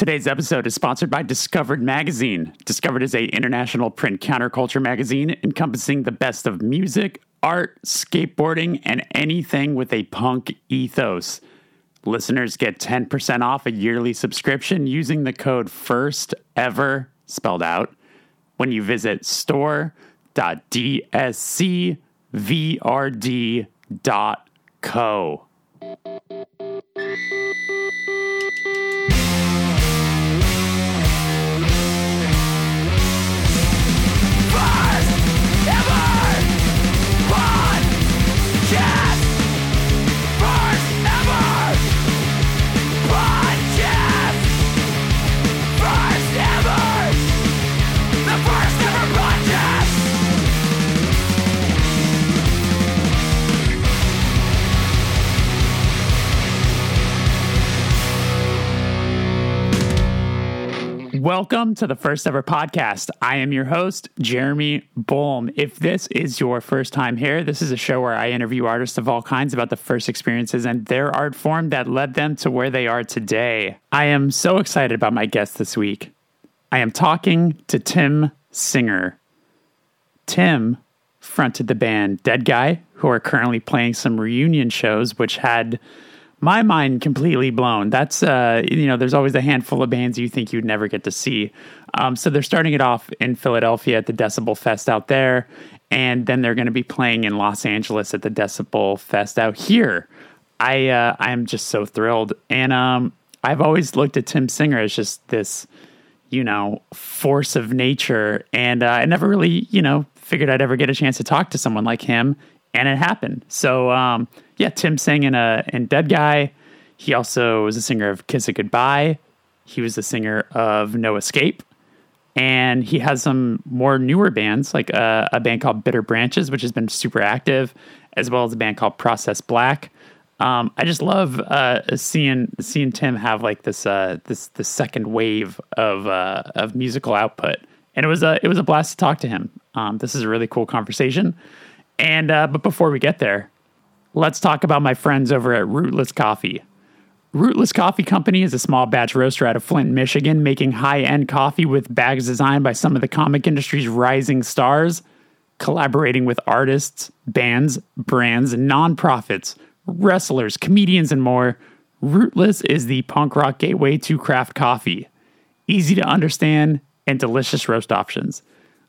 Today's episode is sponsored by Discovered Magazine. Discovered is a international print counterculture magazine encompassing the best of music, art, skateboarding, and anything with a punk ethos. Listeners get 10% off a yearly subscription using the code FIRST EVER spelled out when you visit store.dscvrd.co. Welcome to the first ever podcast. I am your host, Jeremy Bolm. If this is your first time here, this is a show where I interview artists of all kinds about the first experiences and their art form that led them to where they are today. I am so excited about my guest this week. I am talking to Tim Singer. Tim fronted the band Deadguy, who are currently playing some reunion shows, which had my mind completely blown. That's uh, you know, there's always a handful of bands you think you'd never get to see. Um, so they're starting it off in Philadelphia at the Decibel Fest out there, and then they're going to be playing in Los Angeles at the Decibel Fest out here. I uh, I'm just so thrilled, and um, I've always looked at Tim Singer as just this, you know, force of nature, and uh, I never really, you know, figured I'd ever get a chance to talk to someone like him, and it happened. So. Um, yeah, Tim sang in a in Deadguy. He also was a singer of Kiss It Goodbye. He was the singer of No Escape, and he has some more newer bands like uh, a band called Bitter Branches, which has been super active, as well as a band called Process Black. Um, I just love uh, seeing seeing Tim have like this uh, this the second wave of uh, of musical output, and it was a it was a blast to talk to him. Um, this is a really cool conversation, and uh, but before we get there, let's talk about my friends over at Rootless Coffee. Rootless Coffee Company is a small batch roaster out of Flint, Michigan, making high end coffee with bags designed by some of the comic industry's rising stars, collaborating with artists, bands, brands, nonprofits, wrestlers, comedians, and more. Rootless is the punk rock gateway to craft coffee. Easy to understand and delicious roast options.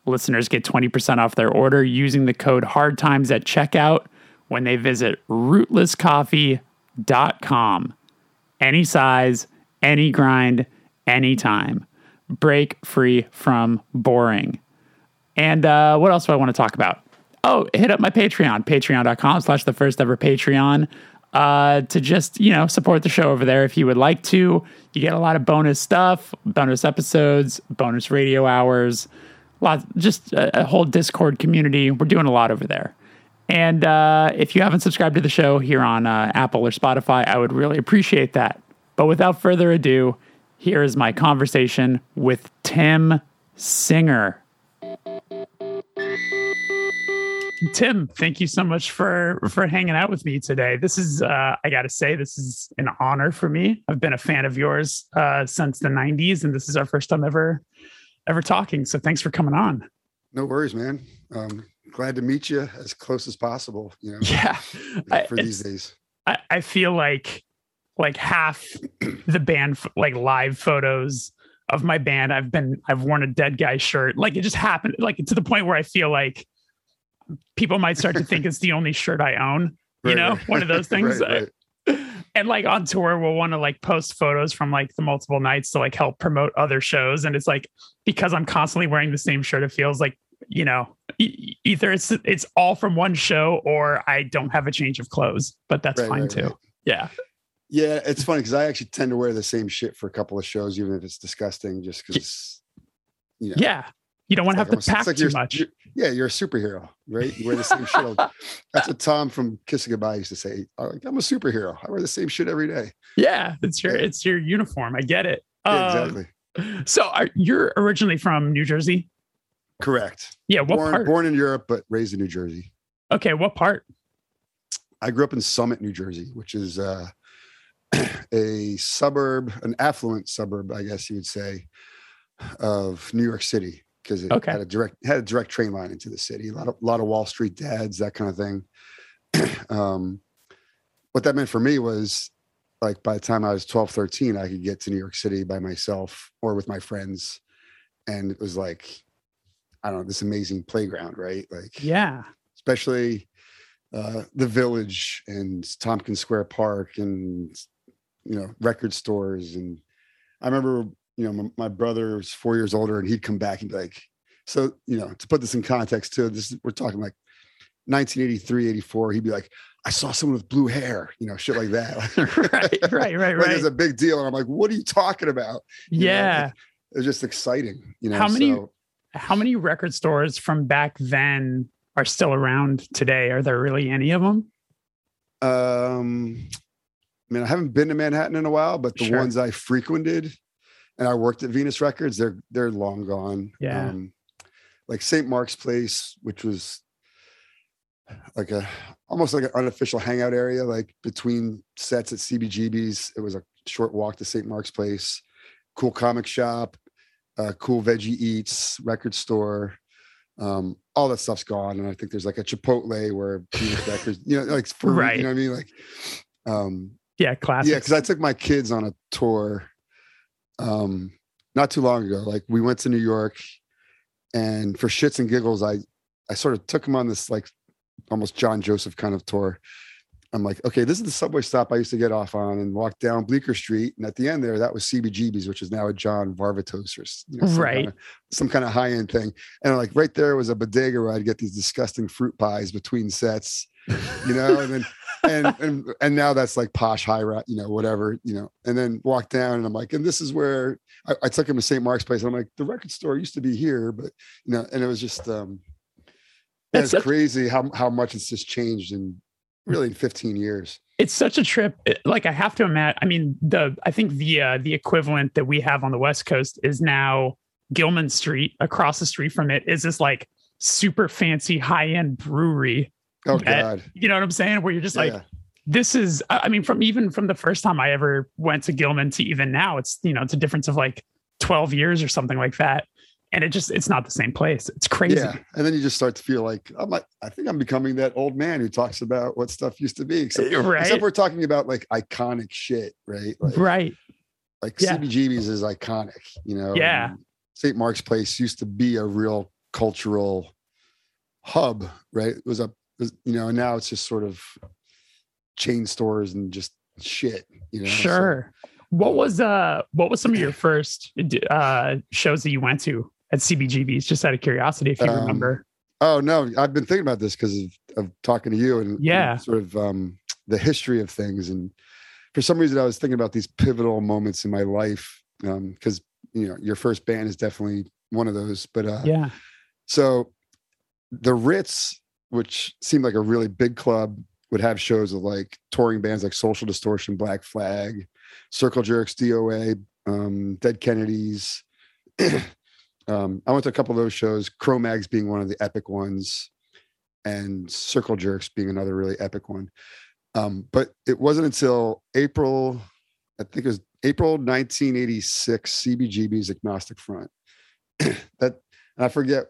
Listeners get 20% off their order using the code HARDTIMES at checkout when they visit rootlesscoffee.com. Any size, any grind, anytime. Break free from boring. And uh, what else do I want to talk about? Oh, hit up my Patreon, patreon.com slash the first ever Patreon. Uh, to just you know support the show over there if you would like to. You get a lot of bonus stuff, bonus episodes, bonus radio hours, lot just a, a whole Discord community. We're doing a lot over there. And uh, if you haven't subscribed to the show here on uh, Apple or Spotify, I would really appreciate that. But without further ado, here is my conversation with Tim Singer. Tim, thank you so much for for hanging out with me today. This is, uh, I got to say, this is an honor for me. I've been a fan of yours uh, since the '90s, and this is our first time ever ever talking. So thanks for coming on. No worries, man. Um, glad to meet you as close as possible. You know, yeah, for I, these days. I, I feel like like half the band like live photos of my band. I've been I've worn a Deadguy shirt. Like it just happened. Like to the point where I feel like people might start to think it's the only shirt I own. You right, know, right. one of those things. right, and like on tour, we'll want to like post photos from like the multiple nights to like help promote other shows. And it's like because I'm constantly wearing the same shirt, it feels like you know either it's it's all from one show or I don't have a change of clothes, but that's right, fine right, too. Right. Yeah. Yeah, it's funny because I actually tend to wear the same shit for a couple of shows, even if it's disgusting, just because. You know, yeah, you don't want to have to pack like too much. You're, yeah, you're a superhero, right? You wear the same shit. That's what Tom from Kiss It Goodbye used to say. I'm a superhero. I wear the same shit every day. Yeah, it's your yeah. it's your uniform. I get it. Yeah, um, exactly. So, are, you're originally from New Jersey? Correct. Yeah. What born, part? Born in Europe, but raised in New Jersey. Okay. What part? I grew up in Summit, New Jersey, which is uh, a suburb, an affluent suburb, I guess you would say, of New York City because it Okay. had a direct had a direct train line into the city. A lot of lot of Wall Street dads, that kind of thing. um, what that meant for me was like by the time I was 12, 13, I could get to New York City by myself or with my friends. And it was like, I don't know, this amazing playground, right? Like Yeah. especially uh, the village and Tompkins Square Park and you know record stores and I remember you know my, my brother was four years older and he'd come back and be like so you know to put this in context too this we're talking like 1983 84 he'd be like I saw someone with blue hair you know shit like that right, right, right, right. it's a big deal and I'm like what are you talking about You know, yeah. it was just exciting you know How many- so, How many record stores from back then are still around today? Are there really any of them? Um, I mean, I haven't been to Manhattan in a while, but the Sure. ones I frequented, and I worked at Venus Records, they're they're long gone. Yeah. Um, like St. Mark's Place, which was like a almost like an unofficial hangout area, like between sets at CBGB's. It was a short walk to St. Mark's Place. Cool comic shop, uh, cool veggie eats, record store. Um, all that stuff's gone, and I think there's like a Chipotle where Venus Records, you know, like for Right. you know what I mean, like. Um, Yeah, classic. yeah, because I took my kids on a tour um not too long ago. Like we went to New York and for shits and giggles, I I sort of took them on this like almost John Joseph kind of tour. I'm like, okay, this is the subway stop I used to get off on and walk down Bleecker Street. And at the end there, that was CBGB's, which is now a John Varvatos or you know, some Right. kind of, some kind of high end thing. And like right there was a bodega where I'd get these disgusting fruit pies between sets, you know, and then and and and now that's like posh high ri you know, whatever, you know, and then walk down and I'm like, and this is where I, I took him to St. Mark's place. And I'm like, the record store used to be here, but you know, and it was just um yeah, That's it's crazy how how much it's just changed in really in 15 years. it's such a trip. Like I have to imagine. I mean, the I think the uh, the equivalent that we have on the West Coast is now Gilman Street. Across the street from it is this like super fancy high end brewery. Oh that- God. You know what I'm saying? Where you're just like, this is. I I mean, from even from the first time I ever went to Gilman to even now, it's you know it's a difference of like 12 years or something like that. And it just it's not the same place. It's crazy. Yeah. And then you just start to feel like I'm like, I think I'm becoming that old man who talks about what stuff used to be. Except, Right. except we're talking about like iconic shit, right? Like, right. like Yeah. CBGB's is iconic, you know. Yeah. St. Mark's Place used to be a real cultural hub, right? It was a, was- you know, and now it's just sort of chain stores and just shit, you know. so- Sure. What was uh what was some of your first uh shows that you went to at CBGB's? Just out of curiosity, if you Um, remember. Oh no, I've been thinking about this because of, of talking to you and and Yeah. sort of um, the history of things. And for some reason, I was thinking about these pivotal moments in my life because you know your first band is definitely one of those. But uh, Yeah. so the Ritz, which seemed like a really big club, would have shows of like touring bands like Social Distortion, Black Flag, Circle Jerks, DOA, um, Dead Kennedys. um, I went to a couple of those shows, Cro-Mags being one of the epic ones, and Circle Jerks being another really epic one. Um, but it wasn't until April, I think it was April 1986, CBGB's Agnostic Front. that I forget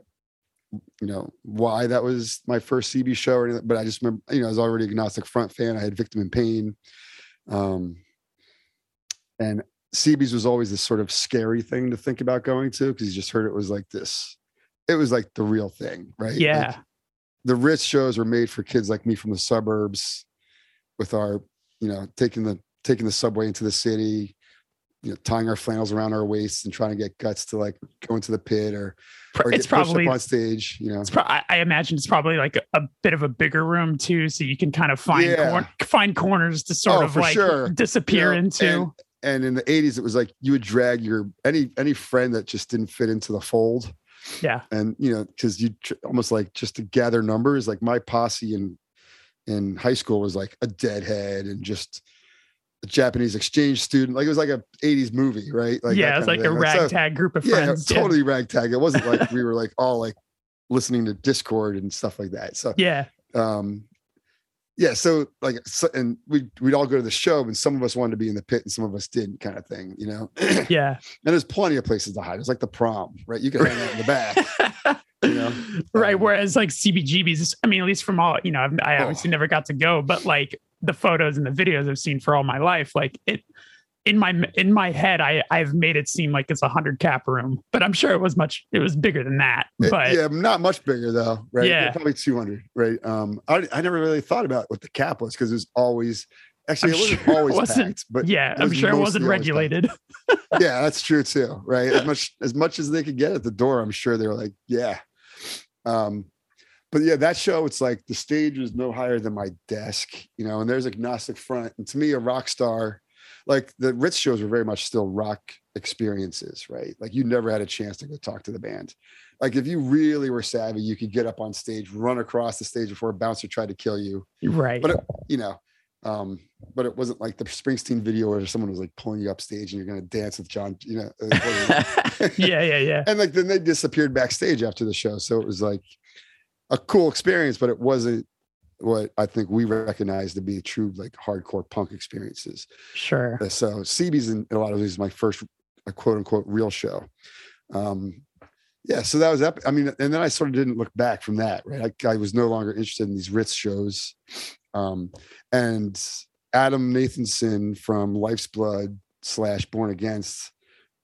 you know why that was my first CB show or anything, but I just remember you know I was already agnostic front fan. I had Victim in Pain, um, and CB's was always this sort of scary thing to think about going to because you just heard it was like this. It was like the real thing, right? Like, Yeah. the Ritz shows were made for kids like me from the suburbs, with our you know taking the taking the subway into the city. You know, tying our flannels around our waists and trying to get guts to like go into the pit or or it's get probably on stage. You know, it's pro- I, I imagine it's probably like a, a bit of a bigger room too, so you can kind of find Yeah. cor- find corners to sort Oh, of like sure. disappear You know, into. And, and in the 80s, it was like you would drag your any any friend that just didn't fit into the fold. yeah. And you know, because you tr- almost like just to gather numbers, like my posse in in high school was like a deadhead and just a Japanese exchange student. Like it was like a 80s movie, right? Like yeah, it's kind like a thing. so- ragtag group of yeah, friends. totally ragtag. It wasn't like we were like all like listening to Dischord and stuff like that. So Yeah. um yeah, so like, so, and we we'd all go to the show, and some of us wanted to be in the pit, and some of us didn't, kind of thing, you know. Yeah. and there's plenty of places to hide. It's like the prom, right? You can hang out in the back. you know? right. Um, Whereas like CBGBs, I mean, at least from all, you know, I've, I Oh. obviously never got to go, but like the photos and the videos I've seen for all my life, like it, in my in my head, I I've made it seem like it's a hundred cap room, but I'm sure it was much. It was bigger than that. But yeah, not much bigger though, right? Yeah. probably 200, right? Um, I, I never really thought about what the cap was because it was always actually I'm it wasn't sure it always wasn't- packed, but yeah, I'm sure it wasn't regulated. yeah, that's true too, right? As much as much as they could get at the door, I'm sure they were like, yeah. Um, but yeah, that show, it's like the stage was no higher than my desk, you know, and there's agnostic front. And to me, a rock star, like the Ritz shows were very much still rock experiences, right? Like you never had a chance to go talk to the band. Like if you really were savvy, you could get up on stage, run across the stage before a bouncer tried to kill you, right. but it, you know, um, but it wasn't like the Springsteen video where someone was like pulling you up stage and you're going to dance with John, you know. yeah, yeah, yeah. and like then they disappeared backstage after the show, so it was like a cool experience, but it wasn't what I think we recognize to be true like hardcore punk experiences. Sure. Uh, So CB's in, a lot of these my first uh, quote unquote real show. Um, yeah, so that was epic. I mean, and then I sort of didn't look back from that, right? I, I was no longer interested in these Ritz shows. Um, and Adam Nathanson from Life's Blood slash Born Against.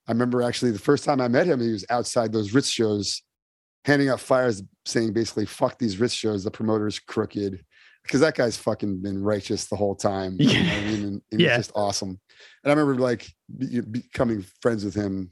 I remember actually the first time I met him, he was outside those Ritz shows, handing out flyers saying basically, fuck these Ritz shows, the promoter's crooked. Because that guy's fucking been righteous the whole time. You know I mean? And, and Yeah. he's just awesome. And I remember like becoming friends with him,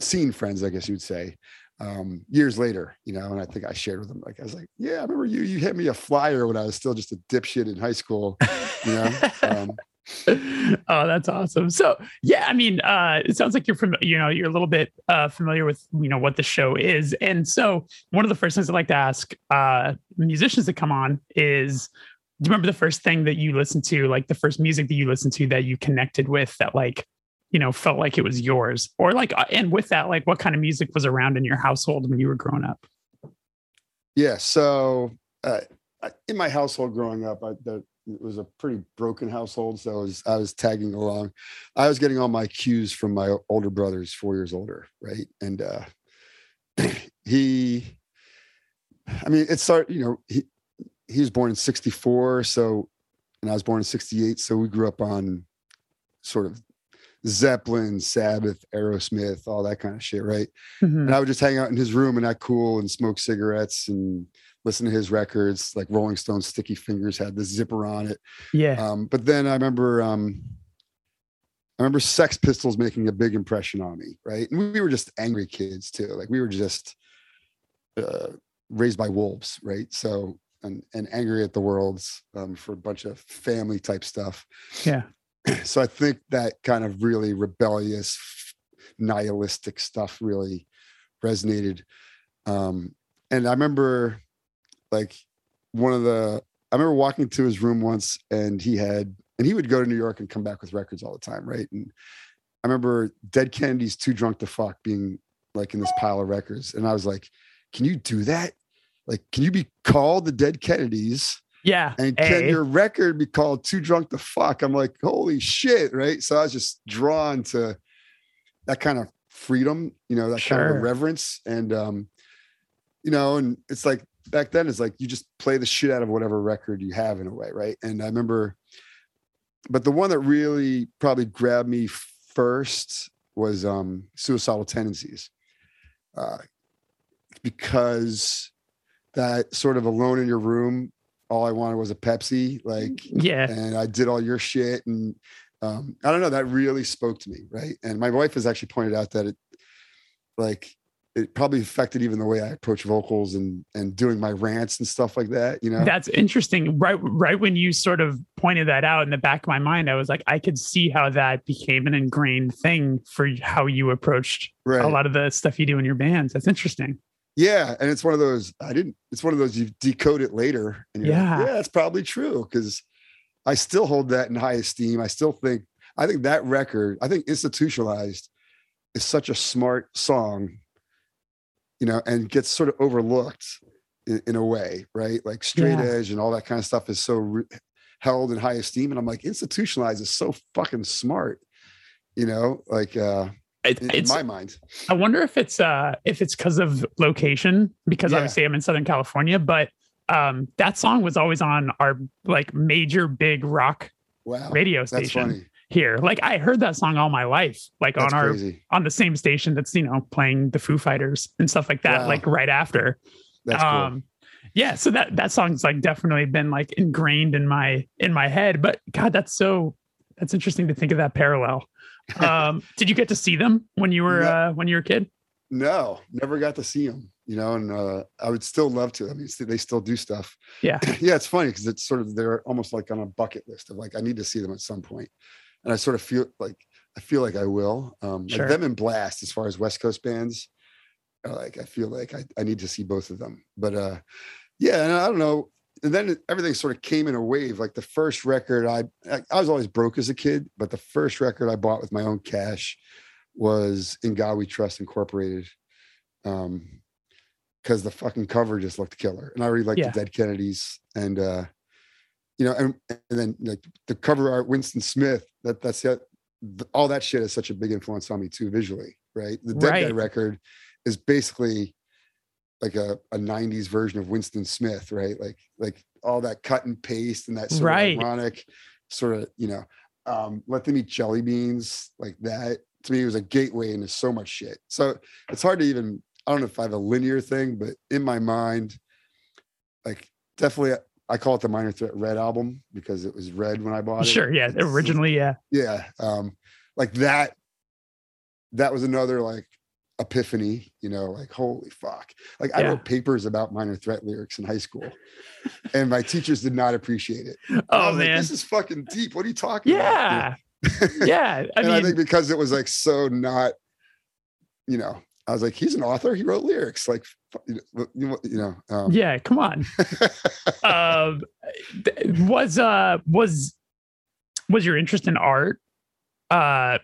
seeing friends, I guess you would say, um, years later, you know, and I think I shared with him, like, I was like, yeah, I remember you, you hit me a flyer when I was still just a dipshit in high school, you know? Um, oh, that's awesome. So, yeah, I mean, uh, it sounds like you're from, you know, you're a little bit uh, familiar with, you know, what the show is. And so, one of the first things I like to ask uh, musicians that come on is, do you remember the first thing that you listened to, like the first music that you listened to that you connected with that, like, you know, felt like it was yours, or like, uh, and with that, like, what kind of music was around in your household when you were growing up? yeah. So uh, in my household growing up, I, the, it was a pretty broken household. So I was, I was tagging along. I was getting all my cues from my older brothers, four years older. Right. And uh, he, I mean, it started, you know, he, he was born in 64. So, and I was born in 68. So we grew up on sort of Zeppelin, Sabbath, Aerosmith, all that kind of shit. Right. Mhm. and I would just hang out in his room and act cool and smoke cigarettes and listen to his records. Like Rolling Stones, Sticky Fingers had the zipper on it. Yeah. Um, but then I remember, um, I remember Sex Pistols making a big impression on me, right? And we were just angry kids too. Like we were just uh, raised by wolves, right? So and and angry at the world um, for a bunch of family type stuff. Yeah. So I think that kind of really rebellious, nihilistic stuff really resonated. Um, and I remember like one of the I remember walking to his room once and he had and he would go to New York and come back with records all the time, right? And I remember Dead Kennedy's Too Drunk to Fuck being like in this pile of records. And I was like, can you do that? Like, can you be called the Dead Kennedys? Yeah. And can A. your record be called Too Drunk to Fuck? I'm like, holy shit, right? So I was just drawn to that kind of freedom, you know, that kind of reverence. And um, you know, and it's like back then it's like you just play the shit out of whatever record you have in a way, right? And I remember, but the one that really probably grabbed me first was um suicidal tendencies. Uh because that sort of alone in your room, all I wanted was a Pepsi, like yeah. and I did all your shit. And um, I don't know, that really spoke to me. Right. And my wife has actually pointed out that it like it probably affected even the way I approach vocals and and doing my rants and stuff like that, you know. That's interesting. Right, right when you sort of pointed that out in the back of my mind, I was like, I could see how that became an ingrained thing for how you approached right. a lot of the stuff you do in your bands. That's interesting. Yeah. And it's one of those, I didn't, it's one of those you decode it later. And you're Yeah. like, yeah, that's probably true. Cause I still hold that in high esteem. I still think, I think that record, I think institutionalized is such a smart song, you know, and gets sort of overlooked in, in a way, right? Like straight Yeah. edge and all that kind of stuff is so re- held in high esteem. And I'm like, institutionalized is so fucking smart, you know, like uh, It- in, in it's my mind. I wonder if it's uh if it's because of location, because Yeah. obviously I'm in Southern California, but um that song was always on our like major big rock Wow. radio That's station funny. Here. Like I heard that song all my life, like That's on our crazy. on the same station that's you know playing the Foo Fighters and stuff like that, Wow. like right after. That's cool. um yeah, so that that song's like definitely been like ingrained in my in my head. But God, that's so that's interesting to think of that parallel. Um, did you get to see them when you were No. uh when you were a kid? No, never got to see them, you know, and uh, I would still love to. I mean, they still do stuff. Yeah. yeah, it's funny because it's sort of they're almost like on a bucket list of like I need to see them at some point, and I sort of feel like I feel like I will. Um, Sure. Like them and Blast, as far as West Coast bands, like I feel like I, I need to see both of them. But uh, yeah, and I don't know. And then everything sort of came in a wave. Like the first record, I I was always broke as a kid, but the first record I bought with my own cash was "In God We Trust" Incorporated. Um, because the fucking cover just looked killer, and I already liked Yeah. the Dead Kennedys, and uh, you know, and and then like the cover art, Winston Smith. That that's the, all that shit is such a big influence on me too, visually. Right, the Deadguy record is basically like a, a 90s version of Winston Smith, right? Like like all that cut and paste and that sort Right. of ironic sort of, you know, um, let them eat jelly beans like that. To me, it was a gateway into so much shit. So it's hard to even, I don't know if I have a linear thing, but in my mind, like definitely I call it the Minor Threat Red album because it was red when I bought it. Sure, yeah. Originally, yeah. yeah um like that that was another like epiphany you know like holy fuck like i wrote papers about minor threat lyrics in high school and my teachers did not appreciate it Oh was like, man. this is fucking deep what are you talking about Yeah. Yeah. I and mean, i think because it was like so not you know i was like he's an author? He wrote lyrics. Like you know, you know um, yeah, come on. um was uh was was your interest in art uh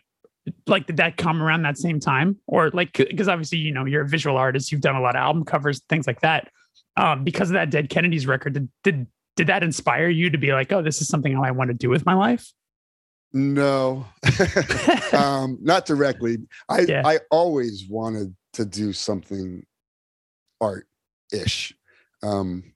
like did that come around that same time? Or like because obviously you know you're a visual artist you've done a lot of album covers things like that. Um because of that dead kennedys record did did, did that inspire you to be like oh this is something i want to do with my life no. Um not directly. I Yeah. i always wanted to do something art ish um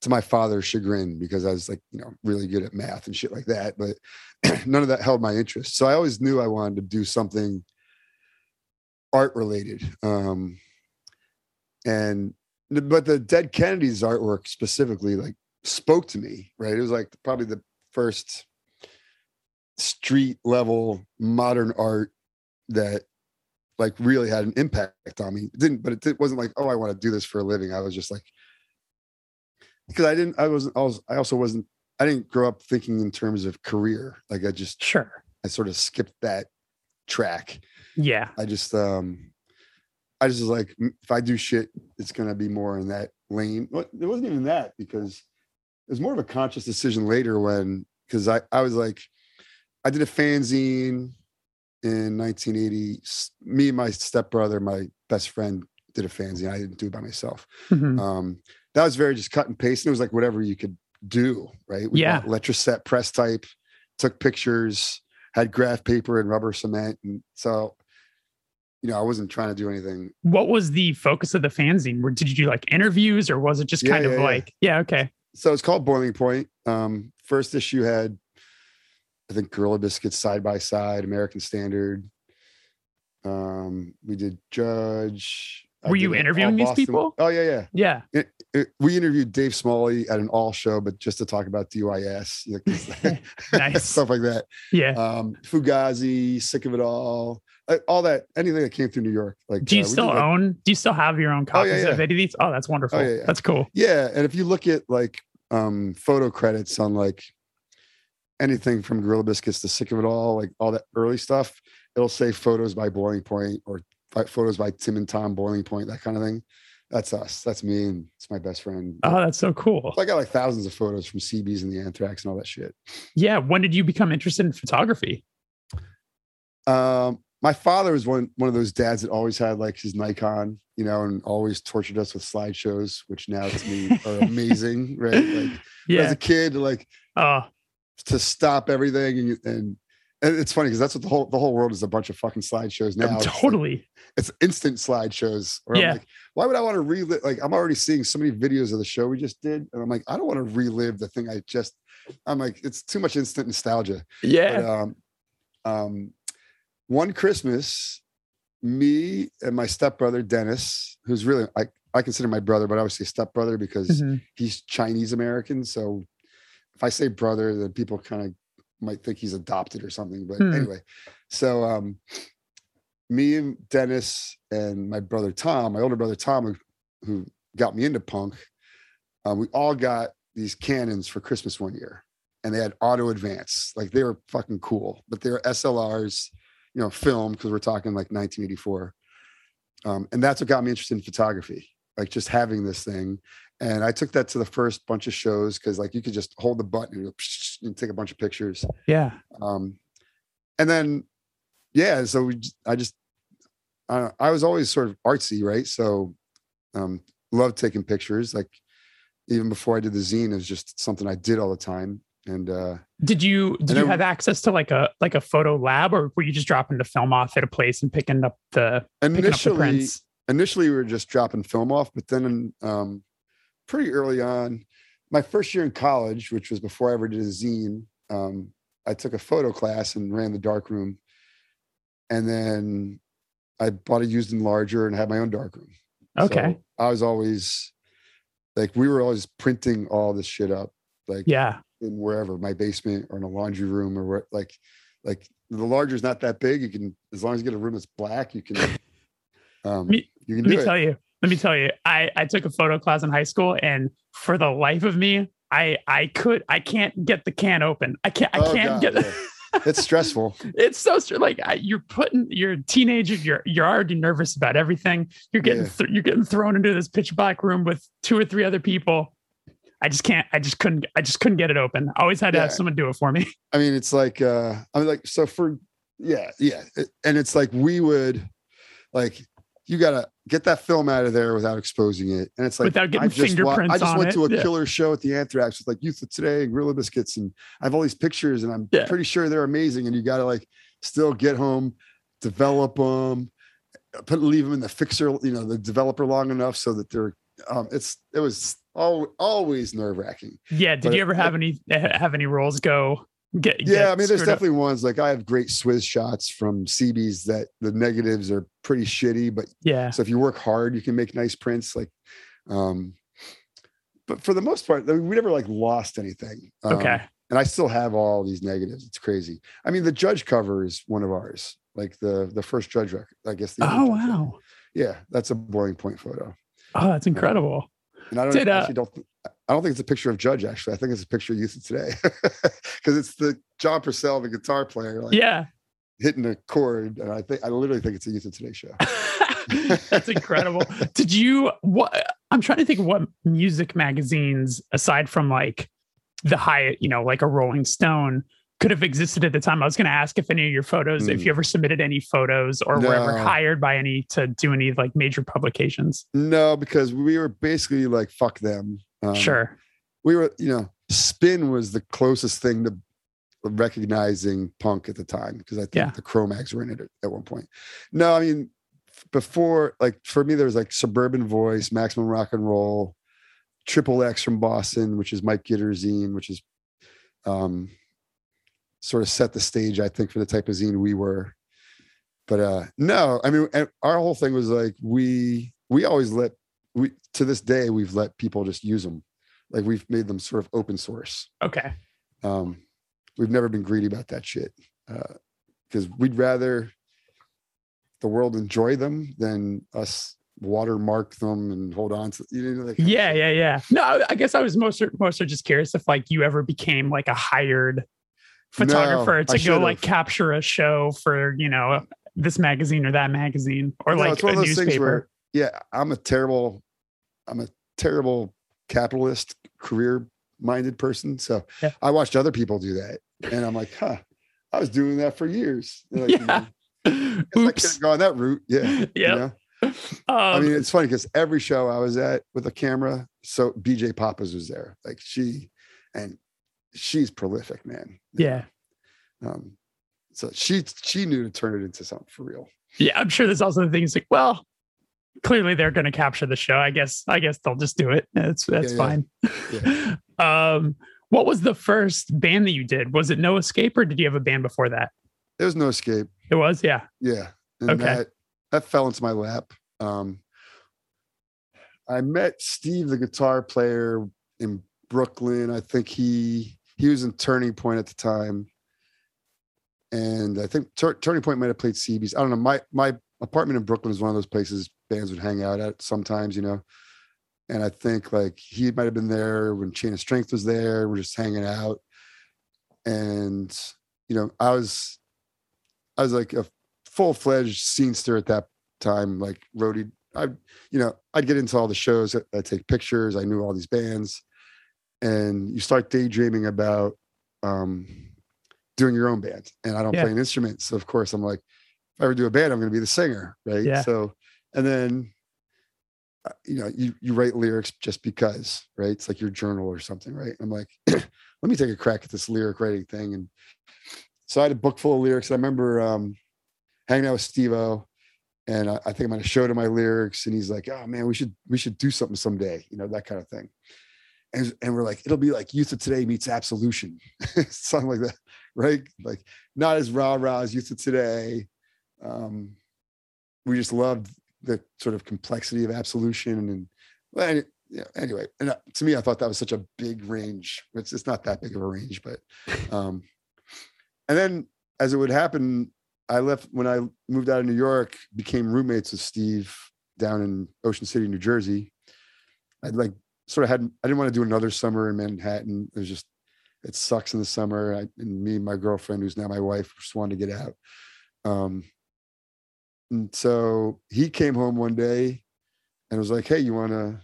to my father's chagrin because i was like you know really good at math and shit like that but none of that held my interest. So i always knew i wanted to do something art related um and but the dead kennedys artwork specifically like spoke to me right? It was like probably the first street level modern art that like really had an impact on me. It didn't, but it, di- wasn't like, oh, I want to do this for a living. I was just like, because I didn't, I wasn't, I was, I also wasn't, I didn't grow up thinking in terms of career. Like I just, sure I sort of skipped that track. yeah I just, um, I just was like, "Mm, if I do shit, it's gonna be more in that lane. It wasn't even that because it was more of a conscious decision later when because I I was like, I did a fanzine in 1980. Me and my stepbrother, my best friend, did a fanzine. I didn't do it by myself. Mhm. Um, that was very just cut and paste. And it was like whatever you could do, right? We Yeah. Letraset press type, took pictures, had graph paper and rubber cement, and so you know I wasn't trying to do anything. what was the focus of the fanzine where did you do like interviews or was it just Yeah, kind yeah, of yeah. like yeah okay So it's called Boiling Point. Um, first issue had, I think, Gorilla Biscuits side by side, American Standard. Um, we did Judge. Were you interviewing these Boston- people? Oh yeah, yeah. yeah It- it- we interviewed Dave Smalley at an all show, but just to talk about DYS, you know, 'cause- Nice. stuff like that. yeah Um, Fugazi, Sick of It All, uh, all that, anything that came through New York. Like, do you uh, still did, like- own do you still have your own Oh, yeah, copies of any of these oh that's wonderful Oh, yeah, yeah. that's cool Yeah, and if you look at like um photo credits on like anything from Gorilla Biscuits to Sick of It All, like all that early stuff, it'll say photos by Boiling Point or photos by Tim and Tom Boiling Point, that kind of thing. That's us. That's me, and it's my best friend. oh that's so cool I got like thousands of photos from CBs and the Anthrax and all that shit. yeah when did you become interested in photography Um, my father was one one of those dads that always had like his Nikon, you know, and always tortured us with slideshows, which now to me are amazing, right? Like yeah. as a kid, like oh, to stop everything and and, and it's funny because that's what the whole the whole world is a bunch of fucking slideshows now. It's like- totally. it's instant slideshows. Yeah. I'm like, why would I want to relive? Like, I'm already seeing so many videos of the show we just did, and I'm like, I don't want to relive the thing I just. I'm like, it's too much instant nostalgia. Yeah. But, um, um, one Christmas, me and my stepbrother Dennis, who's really I I consider my brother, but I would say stepbrother because Mhm. he's Chinese American. So if I say brother, then people kind of might think he's adopted or something. But Hmm. anyway, so um, me and Dennis and my brother Tom, my older brother Tom, who, who got me into punk, uh, we all got these Canons for Christmas one year, and they had auto advance. Like they were fucking cool, but they were SLRs, you know, film because we're talking like 1984. Um, and that's what got me interested in photography, like just having this thing. And I took that to the first bunch of shows because like you could just hold the button and, take a bunch of pictures. yeah. Um, and then, yeah, so we, I just, I, I was always sort of artsy, right? So, um, loved taking pictures. Like even before I did the zine, it was just something I did all the time. And uh, Did you did you then- have access to like a like a photo lab, or were you just dropping the film off at a place and picking up the picking up the initially, prints? initially we were just dropping film off, but then um, pretty early on, my first year in college, which was before I ever did a zine, um, I took a photo class and ran the darkroom, and then I bought a used enlarger and had my own darkroom. Okay. So I was always like we were always printing all this shit up, like Yeah. in wherever my basement or in a laundry room or where like like the larger is not that big. You can as long as you get a room that's black, you can um Me- you can Let do me it. tell you. Let me tell you. I I took a photo class in high school, and for the life of me, I I could I can't get the can open. I can't I Oh, can't God, get. yeah. it's stressful. It's so str- like I, you're putting you're a teenager. You're you're already nervous about everything. You're getting Yeah. th- you're getting thrown into this pitch black room with two or three other people. I just can't. I just couldn't. I just couldn't get it open. I always had to have someone do it for me. I mean, it's like uh I mean like so for yeah, yeah. And it's like we would like you gotta get that film out of there without exposing it. And it's like Without getting I just wa- I just on went it, to a yeah. killer show at the Anthrax with like Youth of Today and Gorilla Biscuits, and I have all these pictures, and I'm Yeah. pretty sure they're amazing. And you gotta like still get home, develop them, put leave them in the fixer, you know, the developer long enough so that they're um it's it was all, always nerve wracking. Yeah. Did But you ever have any have any roles go get? Yeah, get I mean, there's screwed up? definitely ones like I have great Swiz shots from CBs that the negatives are pretty shitty, but Yeah. so if you work hard, you can make nice prints. Like, um, but for the most part, I mean, we never like lost anything. Um, Okay. and I still have all these negatives. It's crazy. I mean, the judge cover is one of ours, like the the first judge record. I guess. The Oh judge record. wow. Yeah, that's a boiling point photo, Oh, that's incredible. and I don't Did, uh, actually don't. I don't think it's a picture of Judge. Actually, I think it's a picture of Youth today, because it's the John Porcell, the guitar player, like Yeah. hitting a chord, and I think I literally think it's a Youth of Today show. That's incredible. Did you what I'm trying to think of what music magazines aside from like the high, you know, like a Rolling Stone could have existed at the time. I was going to ask if any of your photos, if Hmm. you ever submitted any photos or were ever hired by any to do any like major publications. No, because we were basically like fuck them. Um, sure. we were, you know, spin was the closest thing to recognizing punk at the time because I think Yeah. the Cro-Mags were in it at, one point. No, I mean, before, like for me, there was like Suburban Voice, Maximum Rock and Roll, Triple X from Boston, which is Mike Gitter's zine, which is um, sort of set the stage, I think, for the type of zine we were. But uh no, I mean, and our whole thing was like we we always let we to this day we've let people just use them like we've made them sort of open source Okay. um we've never been greedy about that shit because we'd rather the world enjoy them than us watermark them and hold on to you know of Yeah, yeah, yeah. No, I guess I was most most just curious if like you ever became like a hired photographer I to go should've. like capture a show for, you know, this magazine or that magazine or No, like a of those things newspaper. where yeah i'm a terrible i'm a terrible capitalist career minded person so Yeah. i watched other people do that and i'm like huh i was doing that for years like, you Yeah. know, Oops. Go on that route. Yeah. Yeah. Um, I mean, it's funny because every show I was at with a camera, so BJ Papas was there. Like she, and she's prolific, man. Yeah. Um, so she she knew to turn it into something for real. Yeah, I'm sure there's also the thing. things like, well, clearly they're going to capture the show. I guess I guess they'll just do it. That's that's Yeah, fine. Yeah. um, what was the first band that you did? Was it No Escape or did you have a band before that? It was no escape. It was, yeah. Yeah. And Okay. that that fell into my lap. Um I met Steve, the guitar player in Brooklyn. I think he he was in Turning Point at the time. And I think Tur- Turning Point might have played CB's. I don't know. My my apartment in Brooklyn is one of those places bands would hang out at sometimes, you know. And I think like he might have been there when Chain of Strength was there. We're just hanging out. And you know, I was I was like a full fledged scenester at that time, like roadie. I, you know, I'd get into all the shows. I take pictures. I knew all these bands, and you start daydreaming about um, doing your own band. And I don't Yeah. play an instrument, so of course I'm like, if I ever do a band, I'm going to be the singer, right? Yeah. So, and then, uh, you know, you you write lyrics just because, right? It's like your journal or something, right? I'm like, let me take a crack at this lyric writing thing, and so I had a book full of lyrics. I remember um, hanging out with Steve O, and I, I think I might have showed him my lyrics, and he's like, "Oh man, we should we should do something someday," you know, that kind of thing. And and we're like, it'll be like Youth of Today meets Absolution, something like that, right? Like not as rah rah as Youth of Today. Um, we just loved the sort of complexity of Absolution, and well, any- yeah. Anyway, and uh, to me, I thought that was such a big range. It's it's not that big of a range, but um, and then as it would happen, I left when I moved out of New York, became roommates with Steve down in Ocean City, New Jersey. I'd like sort of had I didn't want to do another summer in Manhattan. It was just it sucks in the summer. I, and me and my girlfriend, who's now my wife, just wanted to get out. Um, and so he came home one day and was like, "Hey, you want to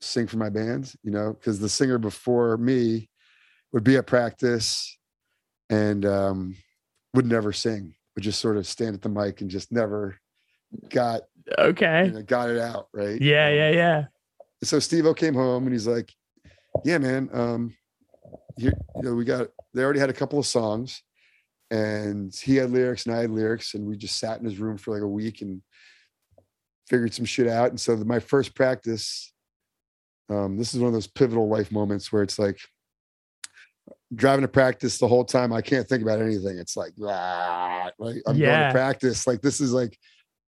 sing for my band?" You know, because the singer before me would be at practice and um, would never sing. Would just sort of stand at the mic and just never got Okay. you know, got it out right. Yeah, Um, yeah, yeah. So Steve O came home and he's like, "Yeah, man, um, you, you know, we got they already had a couple of songs, and he had lyrics and I had lyrics, and we just sat in his room for like a week and figured some shit out. And so my first practice, um, this is one of those pivotal life moments where it's like driving to practice the whole time. I can't think about anything. It's like, "Ah," like I'm going to practice. Like this is like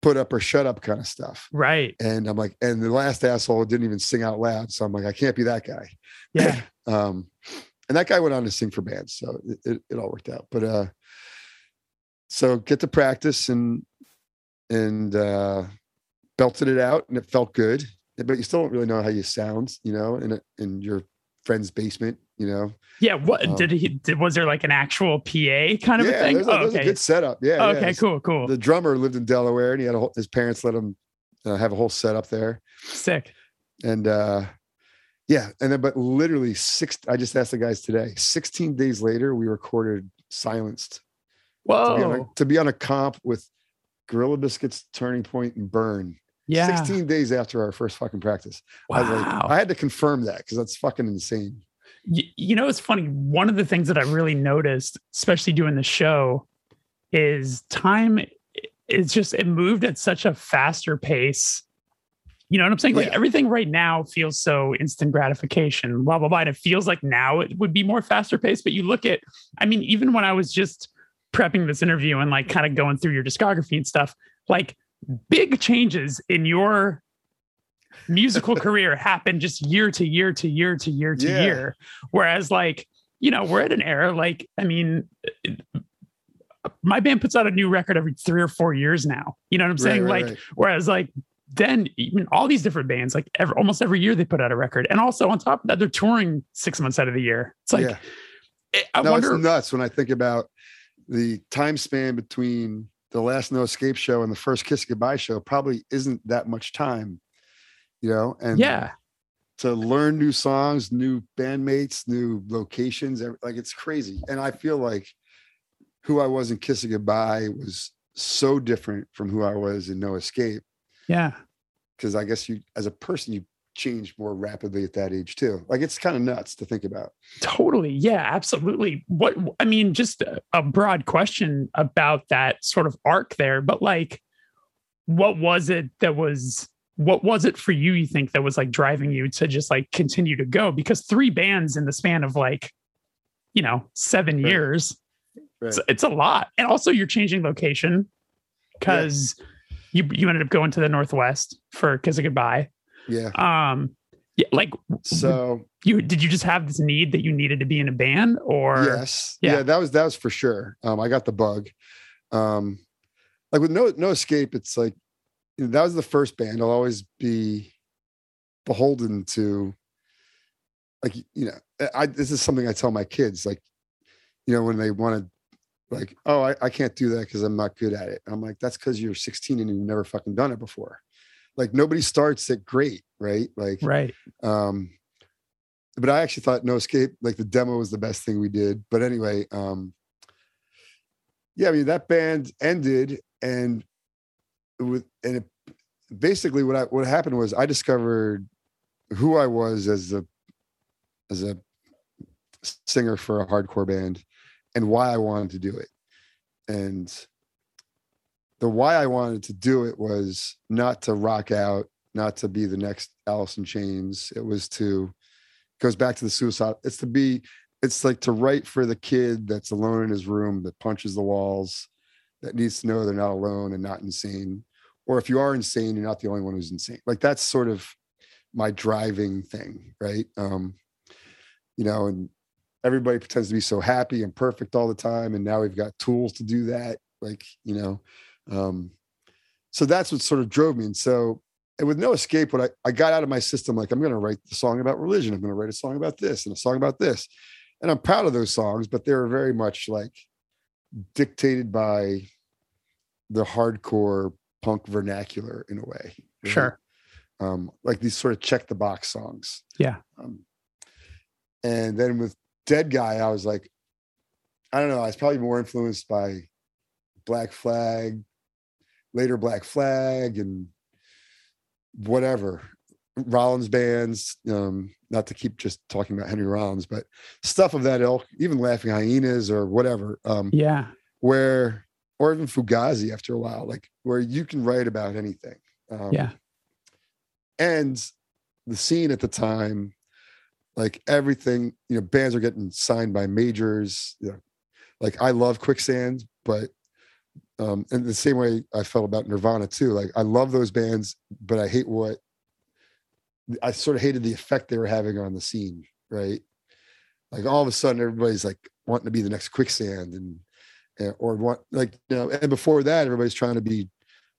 put up or shut up kind of stuff. Right. And I'm like, and the last asshole didn't even sing out loud. So I'm like, I can't be that guy. Yeah. um, and that guy went on to sing for bands. So it, it, it all worked out. But uh, so get to practice and, and uh, belted it out and it felt good. But you still don't really know how you sound, you know, in, a, in your friend's basement, you know. Yeah. What Um, did he did was there like an actual PA kind of a yeah, thing? there's, a, Oh, there's a okay. good setup. Yeah. yeah. okay, cool, cool. The drummer lived in Delaware and he had a whole, his parents let him uh, have a whole setup there. Sick. and uh yeah and then but literally six i just asked the guys today 16 days later we recorded silenced to be, on Whoa. a, to be on a comp with gorilla biscuits turning point and burn Yeah. 16 days after our first fucking practice i was like Wow. i had to confirm that because that's fucking insane Y- you know, it's funny. One of the things that I really noticed, especially doing the show, is time is just it moved at such a faster pace. You know what I'm saying? Like Yeah. everything right now feels so instant gratification, blah, blah, blah. And it feels like now it would be more faster paced. But you look at, I mean, even when I was just prepping this interview and like kind of going through your discography and stuff, like big changes in your musical career happen just year to year to year to year to Yeah. year. Whereas, like, you know, we're at an era, like, I mean, my band puts out a new record every three or four years now. You know what I'm saying? Right, right, like, right. whereas, like, then even all these different bands, like every, almost every year they put out a record. And also on top of that, they're touring six months out of the year. It's like, yeah it- I no wonder. it's nuts when i think about the time span between the last no escape show and the first kiss goodbye show probably isn't that much time you know and yeah. to learn new songs, new bandmates, new locations like it's crazy. And I feel like who I was in Kiss It Goodbye was so different from who I was in No Escape. Yeah. Because I guess you, as a person, you change more rapidly at that age too. Like it's kind of nuts to think about. Totally. Yeah, absolutely. What I mean, just a, a broad question about that sort of arc there, but like, what was it that was what was it for you you think that was like driving you to just like continue to go because three bands in the span of like you know seven Right. years Right. it's, it's a lot and also you're changing location because you you ended up going to the northwest for Kiss It Goodbye Yeah. um yeah like So you did you just have this need that you needed to be in a band or yes, yeah. yeah. that was that was for sure. Um, I got the bug. Um, like with no no escape, it's like you know, that was the first band. I'll always be beholden to. Like you know, I this is something I tell my kids. Like, you know, when they want to, like, oh, I, I can't do that because I'm not good at it. I'm like, that's because you're 16 and you've never fucking done it before. Like nobody starts at great, right? Like, right um, but I actually thought No Escape, like the demo was the best thing we did. But anyway, um, yeah, I mean that band ended, and with and it, basically what I what happened was I discovered who I was as a as a singer for a hardcore band, and why I wanted to do it, and the why I wanted to do it was not to rock out, not to be the next Alice in Chains. It was to goes back to the suicide. It's to be. It's like to write for the kid that's alone in his room that punches the walls, that needs to know they're not alone and not insane. Or if you are insane, you're not the only one who's insane. Like that's sort of my driving thing, right? Um, you know, and everybody pretends to be so happy and perfect all the time, and now we've got tools to do that. Like you know, um, so that's what sort of drove me. And so and with no escape, what I, I got out of my system, like I'm going to write the song about religion. I'm going to write a song about this and a song about this. And I'm proud of those songs, but they were very much like dictated by the hardcore punk vernacular in a way. sure Um, like these sort of check the box songs. Yeah. Um, and then with Deadguy, I was like, I don't know, I was probably more influenced by Black Flag, later Black Flag, and whatever Rollins bands. Um, not to keep just talking about Henry Rollins, but stuff of that ilk, even Laughing Hyenas or whatever. Um, yeah where, or even Fugazi after a while, like where you can write about anything. Um, yeah and the scene at the time like everything you know bands are getting signed by majors you know, like i love quicksand but um in the same way i felt about nirvana too like i love those bands but i hate what i sort of hated the effect they were having on the scene right like all of a sudden everybody's like wanting to be the next quicksand and, and or want like you know and before that everybody's trying to be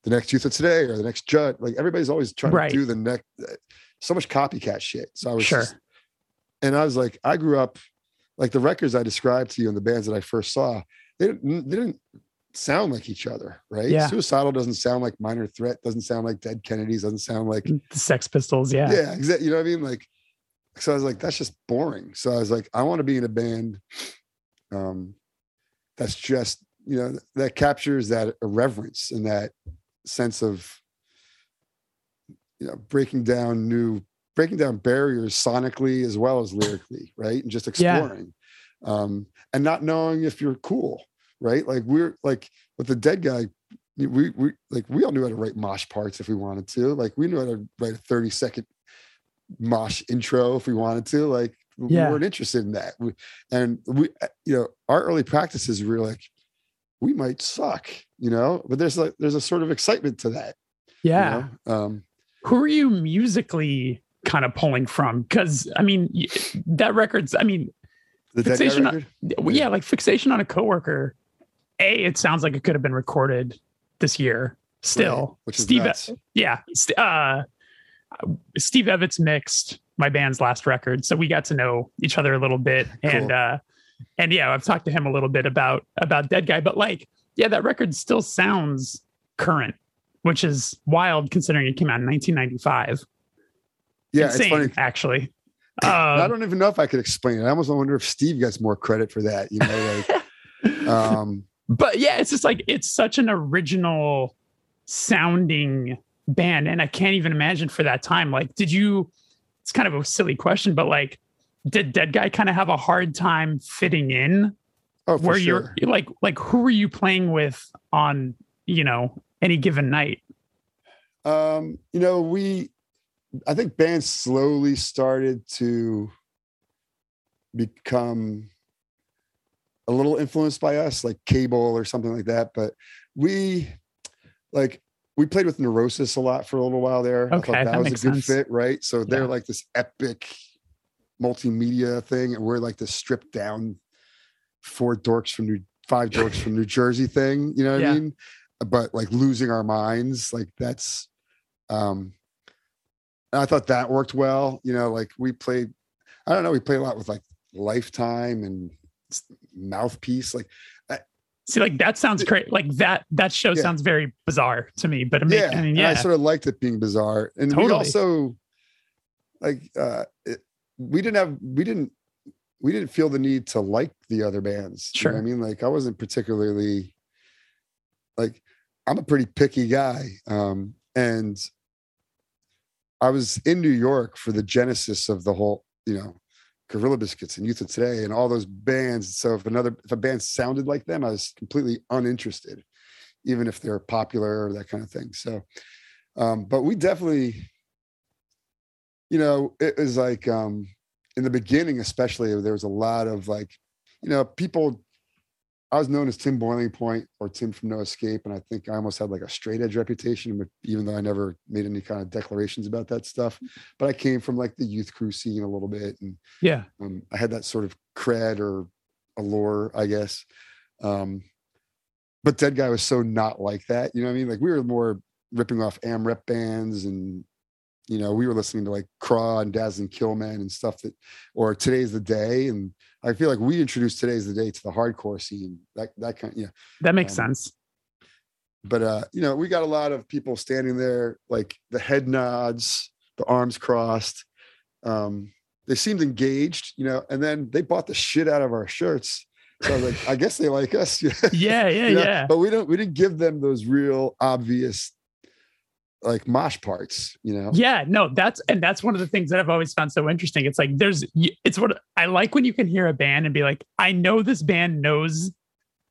the next youth of today or the next judge like everybody's always trying Right. to do the next so much copycat shit so i was Sure. just- and i was like i grew up like the records i described to you and the bands that i first saw they didn't, they didn't sound like each other right Yeah. suicidal doesn't sound like minor threat doesn't sound like dead kennedys doesn't sound like the sex pistols yeah yeah, exactly. You know what I mean? Like, so I was like, that's just boring. So I was like, I want to be in a band um, that's just, you know, that captures that irreverence and that sense of, you know, breaking down new, breaking down barriers sonically as well as lyrically, right? And just Yeah. exploring um, and not knowing if you're cool, right? Like we're like with the Deadguy, we we like we all knew how to write mosh parts if we wanted to. Like we knew how to write a 30 second mosh intro if we wanted to. Like Yeah. we weren't interested in that. We, and we, uh, you know, our early practices we were like, we might suck, you know, but there's like there's a sort of excitement to that. you yeah know? Um, who are you musically kind of pulling from because i mean that record's i mean the Fixation on- record? well, yeah like fixation on a coworker a it sounds like it could have been recorded this year still Right, which is steve nuts. yeah uh Steve Evetts mixed my band's last record so we got to know each other a little bit and uh and yeah i've talked to him a little bit about about Deadguy but like yeah that record still sounds current which is wild considering it came out in 1995 Yeah, Insane, it's funny. actually I um, don't even know if I could explain it. I almost wonder if Steve gets more credit for that. You know, like um but yeah, it's just like it's such an original sounding band, and I can't even imagine for that time. Like, did you? It's kind of a silly question, but like, did Deadguy kind of have a hard time fitting in? Oh, for where sure. you're like, like who were you playing with on you know any given night? Um, you know, we I think bands slowly started to become a little influenced by us, like Cable or something like that. But we like we played with Neurosis a lot for a little while there. I Okay, thought that, that was a good sense. fit, right? So they're like this epic multimedia thing, and we're like this stripped down four dorks from New five dorks from New Jersey thing. You know what Yeah. I mean? But like losing our minds, like that's um and I thought that worked well. You know, like we played, I don't know, we played a lot with like Lifetime and Mouthpiece. Like, See, like that sounds great. Like that that show Yeah. sounds very bizarre to me. But make, yeah, I mean, yeah, I sort of liked it being bizarre. And we also like uh it, we didn't have we didn't we didn't feel the need to like the other bands. You know Sure. I mean, like I wasn't particularly like I'm a pretty picky guy. Um and I was in New York for the genesis of the whole, you know, Gorilla Biscuits and Youth of Today and all those bands. So if another if a band sounded like them, I was completely uninterested, even if they're popular or that kind of thing. So um, but we definitely, you know, it was like um in the beginning, especially there was a lot of like, you know, people I was known as Tim Boiling Point or Tim from No Escape, and I think I almost had like a straight edge reputation, even though I never made any kind of declarations about that stuff. But I came from like the youth crew scene a little bit, and yeah, um, I had that sort of cred or allure, I guess. Um, but Deadguy was so not like that. You know what I mean? Like we were more ripping off AMREP bands and you know, we were listening to like Craw and Dazzling Killmen and stuff that or Today's the Day. And I feel like we introduced Today's the Day to the hardcore scene. That that kind yeah. that makes Um, sense. But uh, you know, we got a lot of people standing there, like the head nods, the arms crossed. Um, they seemed engaged, you know, and then they bought the shit out of our shirts. So I was like, I guess they like us. Yeah, yeah, You know, yeah. But we don't we didn't give them those real obvious like mosh parts, you know. Yeah, no, that's and that's one of the things that I've always found so interesting. It's like there's it's what I like when you can hear a band and be like, I know this band knows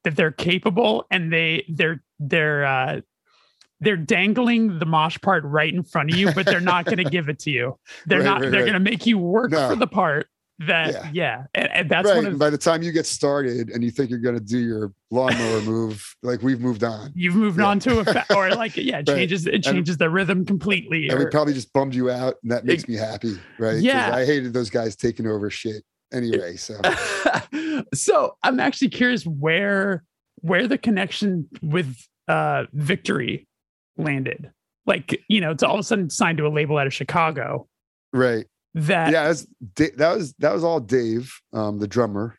that they're capable and they they're they're uh they're dangling the mosh part right in front of you, but they're not going to give it to you. They're Right, not. right, they're right. going to make you work No. for the part that. Yeah. Yeah, And, and that's right. one of by the time you get started and you think you're going to do your lawnmower move, like we've moved on. you've moved Yeah. on to a fa- or like yeah, it Right. changes it changes the rhythm completely. And we probably just bummed you out, and that makes me happy, right Yeah. I hated those guys taking over shit anyway. So so I'm actually curious where where the connection with uh Victory landed. Like, you know, it's all of a sudden signed to a label out of Chicago right, that yeah, Da- that was that was all Dave, um, the drummer,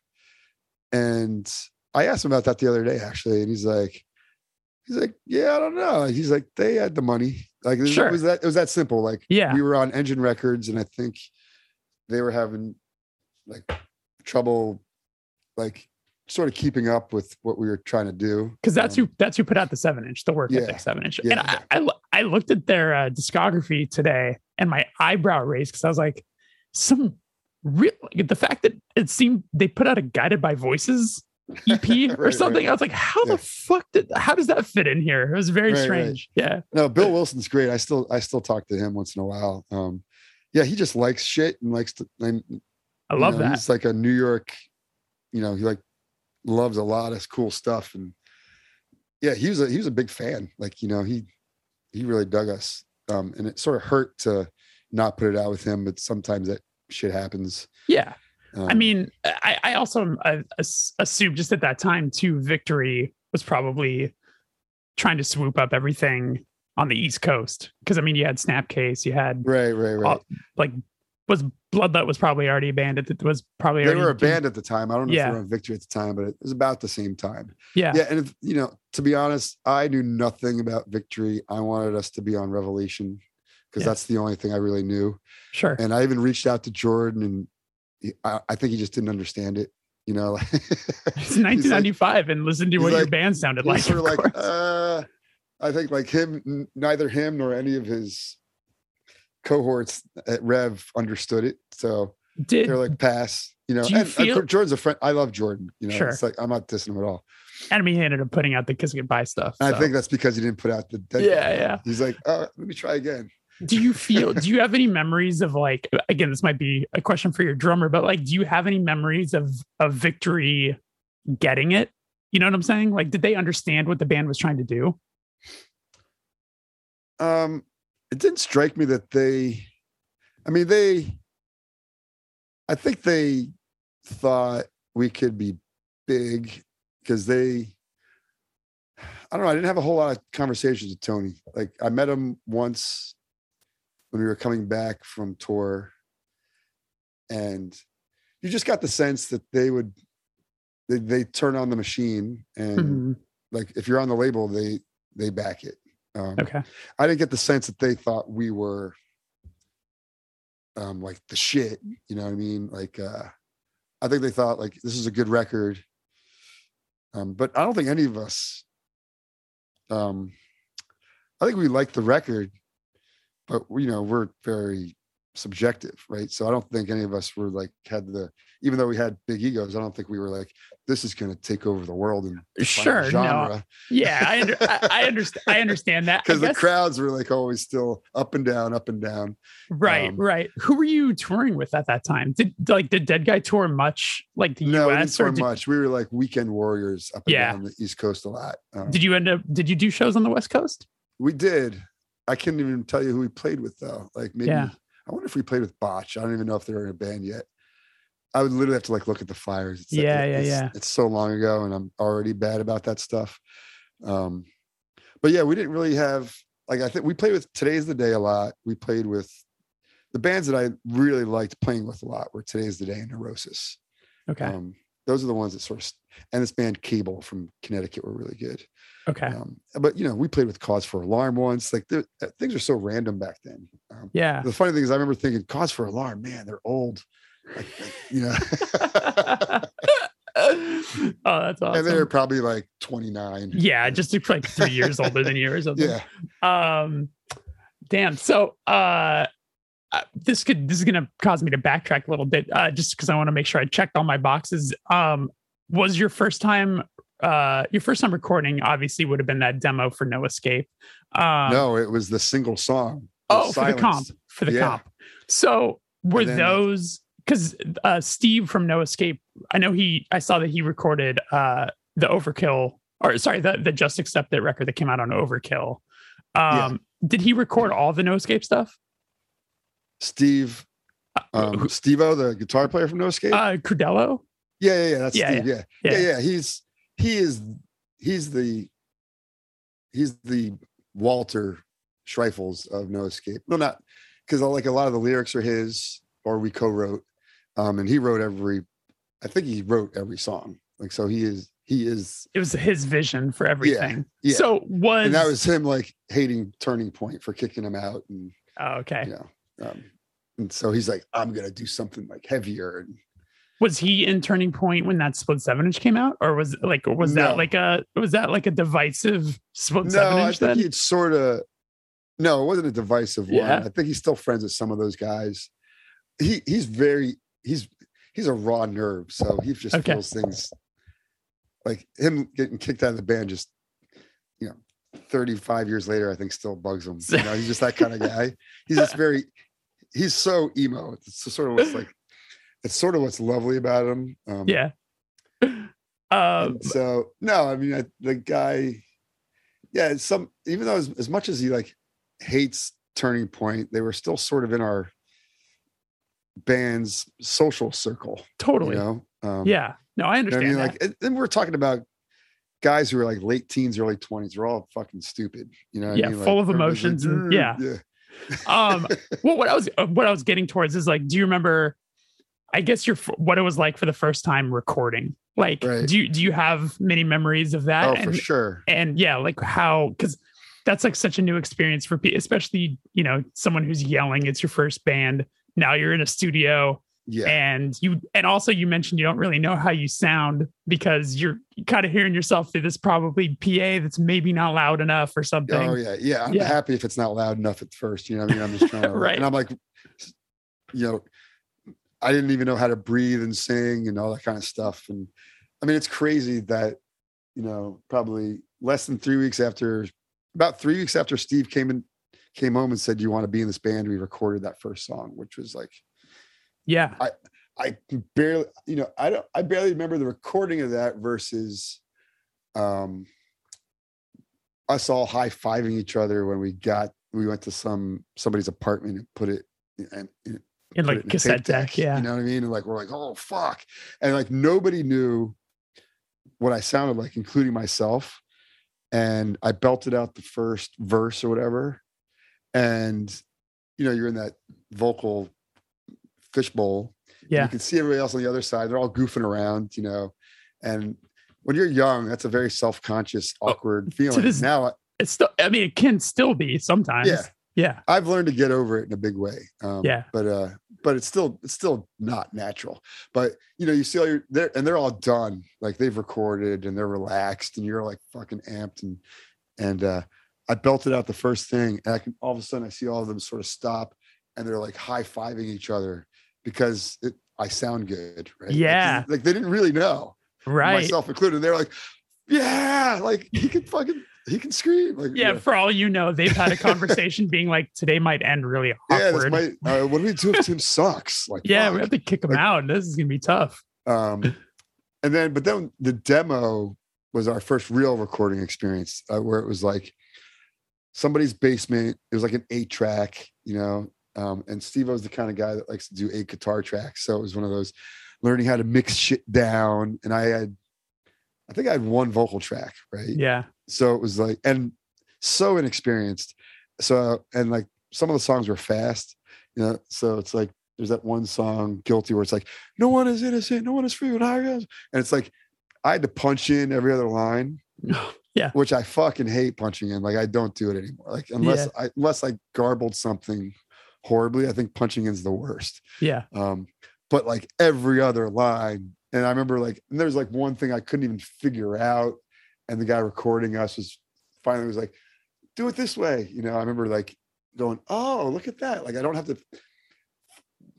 and I asked him about that the other day actually, and he's like, he's like, yeah, I don't know. He's like, they had the money, like it, Sure. was that it was that simple. Like yeah. we were on Engine Records, and I think they were having like trouble, like sort of keeping up with what we were trying to do. Because that's Um, who that's who put out the seven inch, the work Yeah. ethic seven inch. Yeah. And I, I looked at their uh, discography today and my eyebrow raised because I was like, some real the fact that it seemed they put out a guided by voices EP or something. right. I was like, how Yeah. the fuck did how does that fit in here? It was very Right, right. strange. Yeah. No, Bill Wilson's great. I still I still talk to him once in a while. Um, yeah, he just likes shit and likes to. And, I you love know, that. He's like a New York, you know, he like loves a lot of cool stuff, and yeah, he was a he was a big fan. Like you know, he he really dug us, um, and it sort of hurt to not put it out with him, but sometimes that shit happens. Yeah. I Um, mean, I, I also uh, as- assumed just at that time too, Victory was probably trying to swoop up everything on the East Coast because I mean, you had Snapcase, you had right, right, right. like was Bloodlet was probably already a band. It was probably they were a band at the time. I don't know if they were on Victory at the time, but it was about the same time. Yeah, yeah and if, you know to be honest i knew nothing about victory i wanted us to be on revelation because Yeah. that's the only thing i really knew sure. and i even reached out to jordan and he, I, I think he just didn't understand it You know, it's 1995 and listen to what your band sounded like. sort of of like, uh, I think like him, n- neither him nor any of his cohorts at Rev understood it. So Did they're like, pass. You know, you and, feel- Jordan's a friend. I love Jordan. You know, Sure. it's like I'm not dissing him at all. And he ended up putting out the kiss goodbye stuff. So. I think that's because he didn't put out the dead Yeah, guy. yeah. He's like, oh, let me try again. do you feel do you have any memories of like again this might be a question for your drummer but like do you have any memories of of victory getting it you know what i'm saying like did they understand what the band was trying to do Um, it didn't strike me that they, I mean, they, I think they thought we could be big because they, I don't know. I didn't have a whole lot of conversations with Tony. Like I met him once when we were coming back from tour, and you just got the sense that they would, they they turn on the machine and Mhm. like if you're on the label, they they back it. Um, okay I didn't get the sense that they thought we were um like the shit, you know what I mean? Like uh I think they thought like this is a good record. Um but I don't think any of us um I think we like the record, but you know, we're very subjective, right? So I don't think any of us were like had the even though we had big egos, I don't think we were like this is going to take over the world and sure no genre yeah i, under, I, I understand i understand that because the crowds were like always still up and down, up and down. right um, right who were you touring with at that time did like did Deadguy tour much like the no, we didn't us tour or did, much. We were like weekend warriors up and Yeah. down the East Coast a lot. Um, did you end up did you do shows on the west coast we did. I can't even tell you who we played with though. Like maybe Yeah. I wonder if we played with Botch. I don't even know if they're in a band yet. I would literally have to like look at the flyers. It's, Yeah, yeah, it's, yeah. It's so long ago, and I'm already bad about that stuff. Um, but yeah, we didn't really have like I think we played with Today's the Day a lot. We played with the bands that I really liked playing with a lot were Today's the Day and Neurosis. okay Um, those are the ones that sort of, and this band Cable from Connecticut were really good. okay Um, but you know, we played with Cause for Alarm once. Like things are so random back then. Um, yeah the funny thing is, I remember thinking, Cause for Alarm, man, they're old. Like, like, you know, oh, that's awesome. and they're probably like 29. yeah, just like three years older than you or something. Yeah. Um, damn. So, uh, uh, this could this is gonna cause me to backtrack a little bit, uh, just because I want to make sure I checked all my boxes. Um, was your first time, uh, your first time recording? Obviously, would have been that demo for No Escape. Um, no, it was the single song. Oh, for the comp, for the Yeah. comp. So were then- those because uh, Steve from No Escape? I know he. I saw that he recorded uh, the Overkill, or sorry, the the Just Accept It record that came out on Overkill. Um, Did he record all the No Escape stuff? Steve, um, Steve O, the guitar player from No Escape. Uh, Crudello. yeah, yeah, yeah. That's yeah, Steve. Yeah. yeah. yeah, yeah. He's he is he's the he's the Walter Schreifels of No Escape. No, not because like a lot of the lyrics are his, or we co-wrote. Um, and he wrote every. I think he wrote every song. Like so, he is he is, It was his vision for everything. yeah. So was, and that was him like hating Turning Point for kicking him out, and oh, okay. you know, um, and so he's like, I'm gonna do something like heavier, and Was he in Turning Point when that split seven inch came out, or was like was No. that like a was that like a divisive split no, seven I inch think then? he'd sort of. No, it wasn't a divisive one. I think he's still friends with some of those guys. He he's very he's he's a raw nerve, so he just Okay. feels things like him getting kicked out of the band. Just you know, thirty five years later, I think still bugs him. You know, he's just that kind of guy. He's just very he's so emo. It's sort of what's like. It's sort of what's lovely about him. Um, yeah. Um, so no, I mean I, the guy, yeah, some even though as, as much as he like hates Turning Point, they were still sort of in our band's social circle. totally. You know, um, Yeah. No, I you know understand. I mean, that. like, and- and we're talking about guys who are like late teens, early twenties. They're all fucking stupid. You know, Yeah, I mean? full of everybody's emotions and- "Mm, yeah. yeah. um well what i was uh, what i was getting towards is like do you remember i guess your what it was like for the first time recording like Right. do you do you have many memories of that Oh, and for sure. and yeah like how because that's like such a new experience for people especially you know someone who's yelling it's your first band now you're in a studio Yeah. And you and also you mentioned you don't really know how you sound because you're kind of hearing yourself through this probably PA that's maybe not loud enough or something. Oh yeah, yeah. I'm Yeah. happy if it's not loud enough at first. You know, what I mean, I'm just trying to Right. And I'm like, you know, I didn't even know how to breathe and sing and all that kind of stuff. And I mean, it's crazy that you know, probably less than three weeks after, about three weeks after Steve came in, came home and said, "Do you want to be in this band?" We recorded that first song, which was like Yeah. I I barely, you know, I don't, I barely remember the recording of that versus, um, us all high fiving each other when we got, we went to some somebody's apartment and put it and In like in cassette tape deck. Yeah. You know what I mean? And like we're like, oh fuck, and like nobody knew what I sounded like, including myself. And I belted out the first verse or whatever, and you know, you're in that vocal fishbowl. Yeah. You can see everybody else on the other side. They're all goofing around, you know. And when you're young, that's a very self-conscious, awkward feeling. Oh, this- now It's still I mean it can still be sometimes. Yeah. Yeah. I've learned to get over it in a big way. Um, Yeah. But uh, but it's still it's still not natural. But you know, you see all your they're and they're all done. Like they've recorded and they're relaxed, and you're like fucking amped and and uh I belted out the first thing, and I can all of a sudden I see all of them sort of stop and they're like high fiving each other because it I sound good, right? Yeah. Like, they didn't really know, Right. myself included. They're like, yeah, like he can fucking he can scream. Like yeah, you know. for all you know, they've had a conversation being like, today might end really Yeah, awkward. might. Uh, what do we do if Tim sucks? Like, yeah, we have to kick him Like- out. This is gonna be tough. Um, and then, but then the demo was our first real recording experience, uh, where it was like somebody's basement. It was like an eight track, you know. Um, and Steve was the kind of guy that likes to do eight guitar tracks, so it was one of those learning how to mix shit down. And I had, I think I had one vocal track, right? Yeah. so it was like and so inexperienced so and like some of the songs were fast you know so it's like there's that one song guilty where it's like no one is innocent no one is free when i goes and it's like i had to punch in every other line Yeah. which i fucking hate punching in like i don't do it anymore like unless i unless i garbled something horribly i think punching in's the worst Yeah. um, but like every other line. And I remember like, and there's like one thing I couldn't even figure out. And the guy recording us was finally was like, do it this way. You know, I remember like going, oh, look at that. Like I don't have to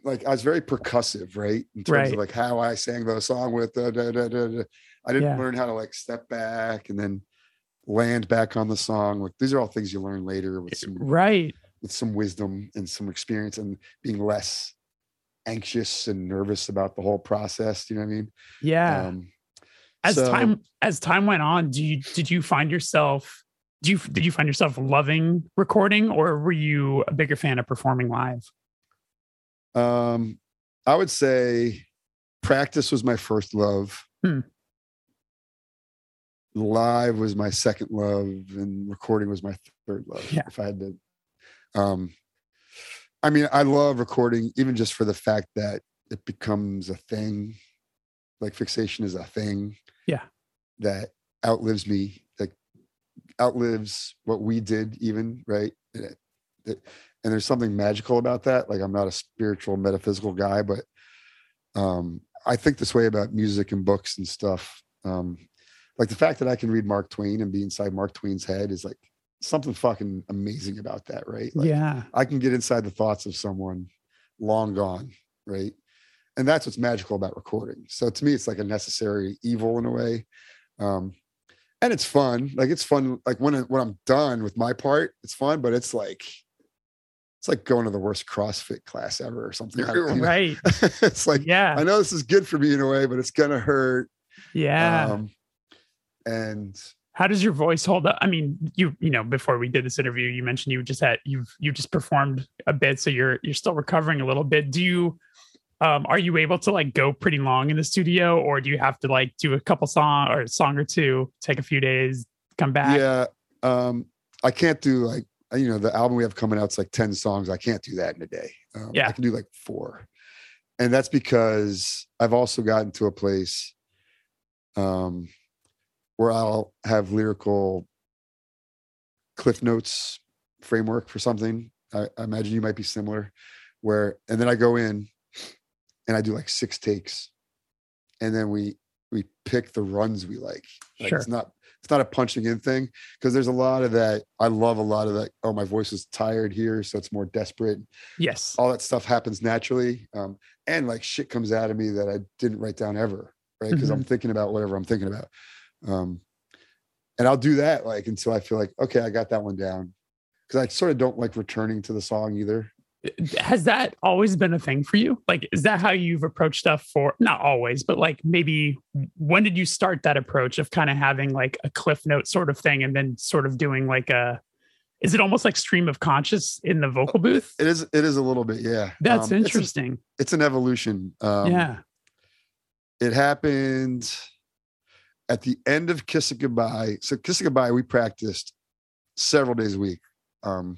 like I was very percussive, right? In terms Right. of like how I sang the song with da, da, da, da, da. I didn't Yeah. learn how to like step back and then land back on the song. Like these are all things you learn later with some Right. with some wisdom and some experience and being less anxious and nervous about the whole process. Do you know what I mean? Yeah. Um, as so- time as time went on, do you did you find yourself do you did you find yourself loving recording or were you a bigger fan of performing live? Um, I would say practice was my first love. Hmm. Live was my second love, and recording was my third love. Yeah. If I had to, um, I mean, I love recording, even just for the fact that it becomes a thing. Like fixation is a thing. Yeah. That outlives me. Like outlives what we did. Even right. And there's something magical about that like i'm not a spiritual metaphysical guy but um i think this way about music and books and stuff um like the fact that i can read mark twain and be inside mark twain's head is like something fucking amazing about that right like, yeah. i can get inside the thoughts of someone long gone right and that's what's magical about recording so to me it's like a necessary evil in a way um and it's fun like it's fun like when when i'm done with my part it's fun but it's like it's like going to the worst CrossFit class ever or something. Right. it's like Yeah. I know this is good for me in a way, but it's gonna hurt. Yeah. Um, and How does your voice hold up? I mean, you you know, before we did this interview, you mentioned you just had you've you just performed a bit, so you're you're still recovering a little bit. Do you um are you able to like go pretty long in the studio or do you have to like do a couple song or a song or two, take a few days, come back? yeah, um, I can't do like you know the album we have coming out. It's like ten songs. I can't do that in a day. Um, Yeah. I can do like four, and that's because I've also gotten to a place um, where I'll have lyrical cliff notes framework for something. I, I imagine you might be similar, where and then I go in and I do like six takes, and then we we pick the runs we like. like Sure. It's not it's not a punching in thing because there's a lot of that. I love a lot of that. Oh, my voice is tired here, so it's more desperate. Yes. All that stuff happens naturally, um, and like shit comes out of me that I didn't write down ever, right? Because I'm thinking about whatever I'm thinking about. Um, and I'll do that like until I feel like okay, I got that one down. Because I sort of don't like returning to the song either. Has that always been a thing for you? Like, is that how you've approached stuff for not always, but like maybe when did you start that approach of kind of having like a cliff note sort of thing and then sort of doing like a is it almost like stream of conscious in the vocal booth? It is. It is a little bit. Yeah. That's Um, it's a- interesting. It's, an evolution. Um, yeah. It happened at the end of Kiss Goodbye. So Kiss Goodbye, we practiced several days a week. Um,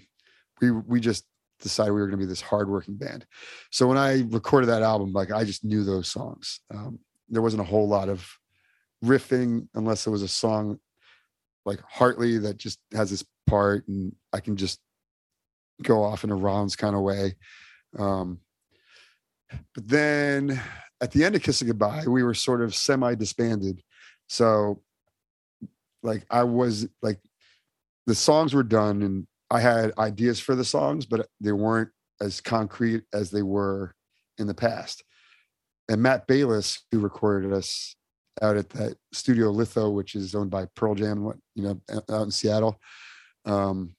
we we just decided we were going to be this hardworking band. So when I recorded that album, like I just knew those songs. Um, there wasn't a whole lot of riffing unless it was a song like Hartley that just has this part and I can just go off in a Ron's kind of way. Um, but then at the end of Kiss It Goodbye, we were sort of semi disbanded. So like I was like the songs were done and I had ideas for the songs, but they weren't as concrete as they were in the past. And Matt Bayliss, who recorded us out at that studio Litho, which is owned by Pearl Jam, you know, out in Seattle. Um,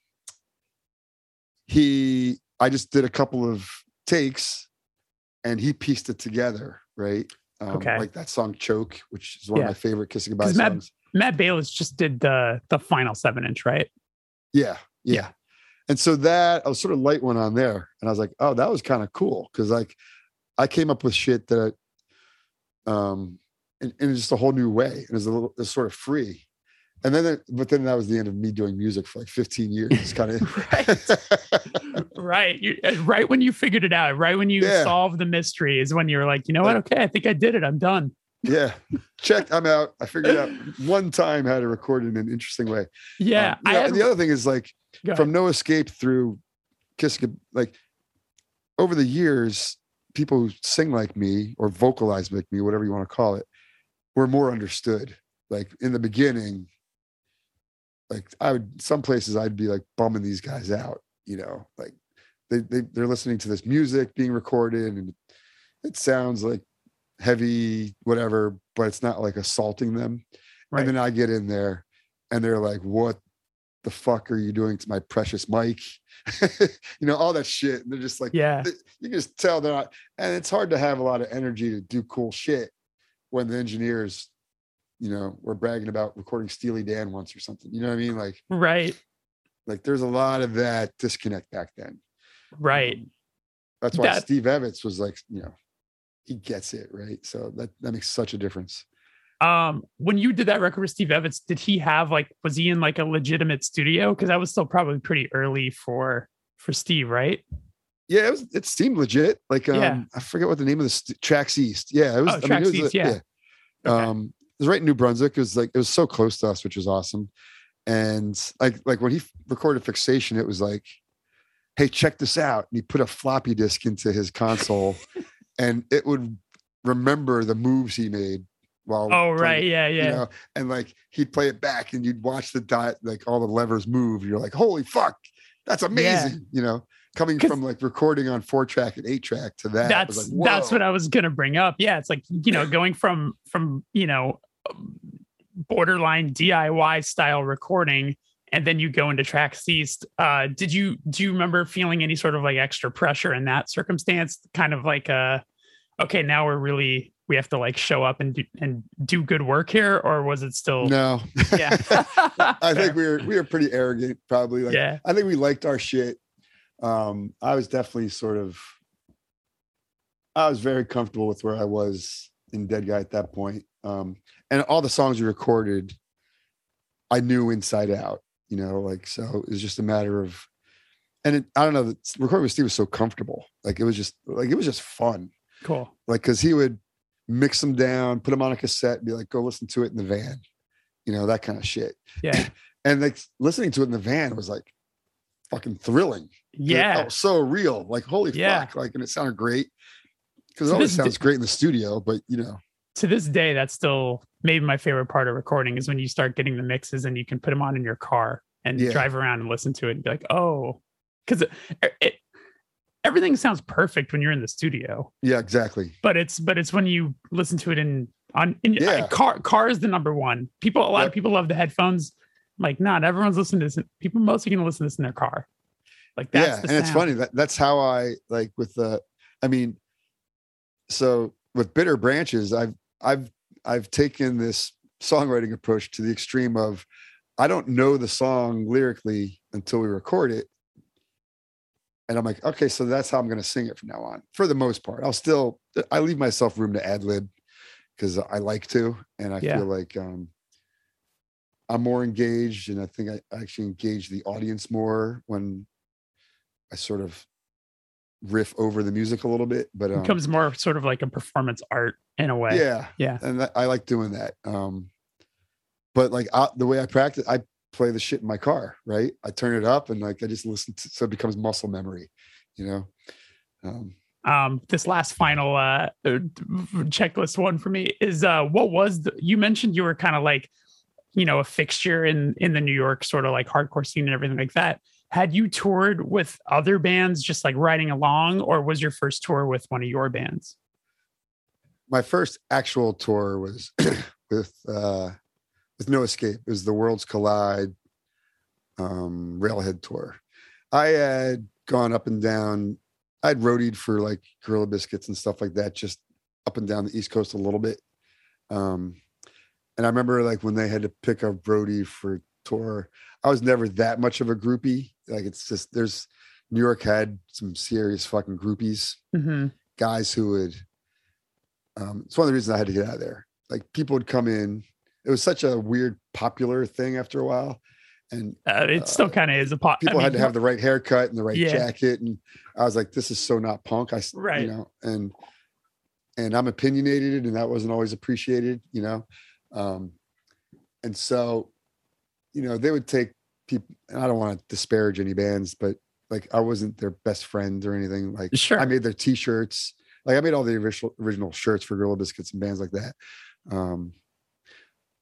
he, I just did a couple of takes, and he pieced it together, right? Um, Okay. Like that song "Choke," which is one Yeah. of my favorite Kiss It Goodbye Matt- songs. Matt Bayliss just did the the final seven inch, right? Yeah, yeah. Yeah. And so that I was sort of light one on there, and I was like, oh, that was kind of cool because like I came up with shit that, um, in, in just a whole new way, and it's a little, it's sort of free. And then, it, but then that was the end of me doing music for like 15 years. It's kind of right. You, uh, right when you figured it out, right when you Yeah. solved the mystery is when you're like, you know what? Okay, I think I did it. I'm done. yeah. Check. I'm out. I figured out one time how to record in an interesting way. Yeah. Um, you know, had, and the other thing is like from No Escape through Kiss like over the years, people who sing like me or vocalize like me, whatever you want to call it, were more understood. Like in the beginning, like I would some places I'd be like bumming these guys out, you know, like they, they they're listening to this music being recorded and it sounds like heavy, whatever, but it's not like assaulting them. Right. And then I get in there and they're like, what the fuck are you doing to my precious mic? you know, all that shit. And they're just like, yeah. you can just tell they're not, and it's hard to have a lot of energy to do cool shit when the engineers, you know, were bragging about recording Steely Dan once or something. You know what I mean? Like, Right. like there's a lot of that disconnect back then. Right. Um, That's why That- Steve Evetts was like, you know, he gets it, right? So that that makes such a difference. Um, when you did that record with Steve Evetts, did he have like was he in like a legitimate studio? Because that was still probably pretty early for for Steve, right? Yeah, it was. It seemed legit. Like, um, Yeah. I forget what the name of the st- Tracks East. Yeah, it was. Oh, I mean, it Tracks was, East, uh, yeah. Okay. Um, it was right in New Brunswick. It was like it was so close to us, which was awesome. And like like when he recorded Fixation, it was like, hey, check this out. And he put a floppy disk into his console, and it would remember the moves he made while. Oh, right. it, Yeah. You Yeah. know, and like he'd play it back, and you'd watch the dot, like all the levers move. You're like, holy fuck, that's amazing. You know, coming from like recording on four track and eight track to that. that's like, that's what. I was gonna bring up. Yeah, it's like you know going from from you know borderline DIY style recording, and then you go into tracks east. Uh, did you do you remember feeling any sort of like extra pressure in that circumstance? Kind of like uh okay, now we're really we have to like show up and do, and do good work here, or was it still No, yeah? I think we were we were pretty arrogant, probably. Like, yeah, I think we liked our shit. Um, I was definitely sort of, I was very comfortable with where I was in Deadguy at that point. Um, and all the songs we recorded, I knew inside out. You know, like so it was just a matter of, and it, I don't know, the- recording with Steve was so comfortable. Like it was just like it was just fun. cool. Like because he would mix them down, put them on a cassette, and be like, "Go listen to it in the van," you know, that kind of shit Yeah, and like listening to it in the van was like fucking thrilling. It yeah, felt so real. Like holy Yeah. fuck! Like and it sounded great. because it always sounds great in the studio, but you know, to this day, that's still maybe my favorite part of recording is when you start getting the mixes and you can put them on in your car and Yeah. drive around and listen to it and be like, oh, because it, it everything sounds perfect when you're in the studio, yeah, exactly. but it's but it's when you listen to it in on in Yeah. uh, car car is the number one. People a lot Yep. of people love the headphones. I'm like, not everyone's listening to this. People mostly gonna listen to this in their car. Like that's yeah, the and it's funny that that's how I like with the. I mean, so with bitter branches, I've I've I've taken this songwriting approach to the extreme of I don't know the song lyrically until we record it. And I'm like, okay, so that's how I'm going to sing it from now on. For the most part, I'll still I leave myself room to ad lib because I like to, and I Yeah. feel like um, I'm more engaged, and I think I actually engage the audience more when I sort of riff over the music a little bit. But It um, becomes more sort of like a performance art in a way. yeah, Yeah. and that, I like doing that. Um, but like I, the way I practice, I play the shit in my car. Right, I turn it up and like I just listen to, so it becomes muscle memory. You know. Um, um this last final uh uh, checklist one for me is uh what was the you mentioned you were kind of like you know a fixture in in the new york sort of like hardcore scene and everything like that had you toured with other bands just like riding along or was your first tour with one of your bands my first actual tour was with uh with no escape. It was the worlds collide um railhead tour. I had gone up and down i'd roadied for like gorilla biscuits and stuff like that just up and down the east coast a little bit. Um and i remember like when they had to pick up roadie for tour i was never that much of a groupie. Like it's just there's new york had some serious fucking groupies. Mm-hmm. guys who would um it's one of the reasons I had to get out of there. Like people would come in. It was such a weird popular thing after a while. And uh, it still Uh, kind of is a pop. people had to have the right haircut and the right Yeah. jacket. And I was like, this is so not punk. I, Right. you know, and and I'm opinionated and that wasn't always appreciated, you know. Um and so, you know, they would take people and I don't want to disparage any bands, but like I wasn't their best friend or anything. Like Sure. I made their t-shirts. Like I made all the original original shirts for Gorilla Biscuits and bands like that. Um,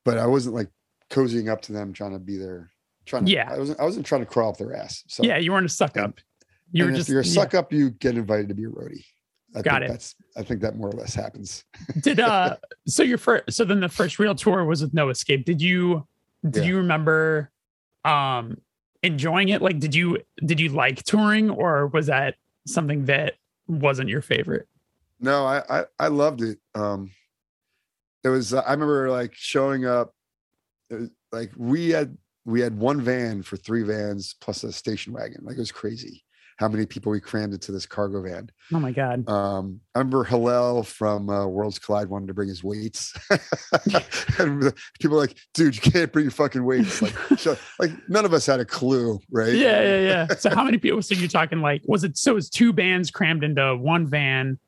but I wasn't like cozying up to them, trying to be their trying to. Yeah. I wasn't. I wasn't trying to crawl up their ass. So yeah you weren't a suck and- up you were just you're a yeah. suck up, you get invited to be a roadie. I Got think it. That's. I think that more or less happens. did uh so your first so then the first real tour was with no escape did you did Yeah. you remember um enjoying it like did you did you like touring or was that something that wasn't your favorite No, I I, I loved it. Um, it was. I remember like showing up. Was, like we had we had one van for three vans plus a station wagon. Like it was crazy how many people we crammed into this cargo van. oh my god Um, I remember Hillel from uh, Worlds Collide wanted to bring his weights. and people were like, dude, you can't bring your fucking weights. Like, so, like none of us had a clue, right? yeah yeah yeah so how many people so you're talking like was it so it was two bands crammed into one van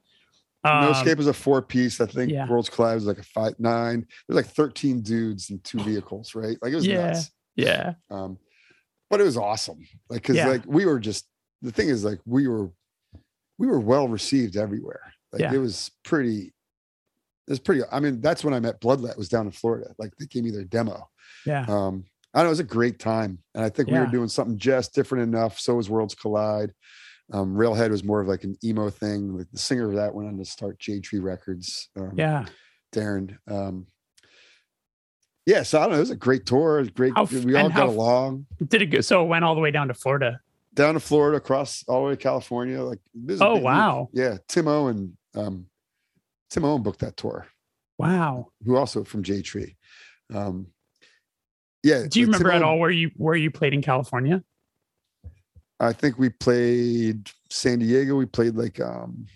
um, no Escape was a four piece. I think yeah. Worlds Collide was like a five nine. There's like 13 dudes and two vehicles, right? Like it was Yeah. nuts. yeah Um, but it was awesome. Like, cause Yeah. like we were just the thing is like we were we were well received everywhere. Like Yeah. it was pretty it was pretty I mean, that's when I met Bloodlet was down in Florida. Like they gave me their demo. yeah Um, I know it was a great time. And I think we were doing something just different enough. So was Worlds Collide. Um, Railhead was more of like an emo thing. Like the singer of that went on to start Jade Tree Records. Um, yeah Darren. Um, yeah, so I don't know. It was a great tour. It was great. How we all got along did it go so it went all the way down to florida down to Florida, across all the way to California. Like, this Oh, wow. Yeah, Tim Owen. Um, Tim Owen booked that tour. wow Who also from Jade Tree. Um, yeah. do you like, Tim remember at Owen- all where you where you played in california I think we played San Diego. We played like um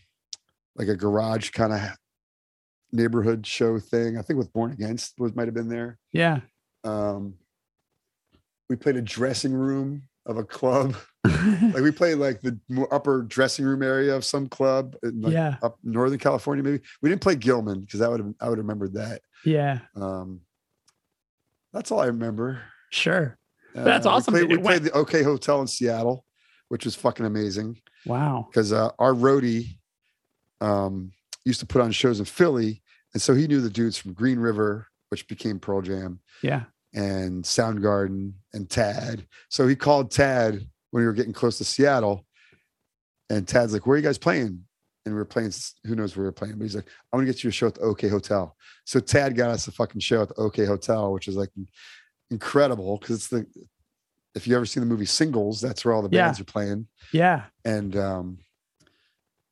like a garage kind of neighborhood show thing. I think with Born Against was might have been there. yeah Um we played a dressing room of a club. Like we played like the upper dressing room area of some club in like yeah up Northern California, maybe. We didn't play Gilman because that would have I would have remembered that. yeah Um that's all I remember. sure That's Uh, we awesome played- We played, the OK Hotel in Seattle, which was fucking amazing. wow because uh, our roadie, um, used to put on shows in Philly, and so he knew the dudes from Green River, which became Pearl Jam, Yeah. and Soundgarden and Tad. So he called Tad when we were getting close to Seattle, and Tad's like, "Where are you guys playing?" And we were playing. Who knows where we are playing? But he's like, "I'm gonna get you a show at the OK Hotel." So Tad got us a fucking show at the OK Hotel, which is like incredible because it's the. If you ever seen the movie Singles, that's where all the Yeah. bands are playing Yeah. and um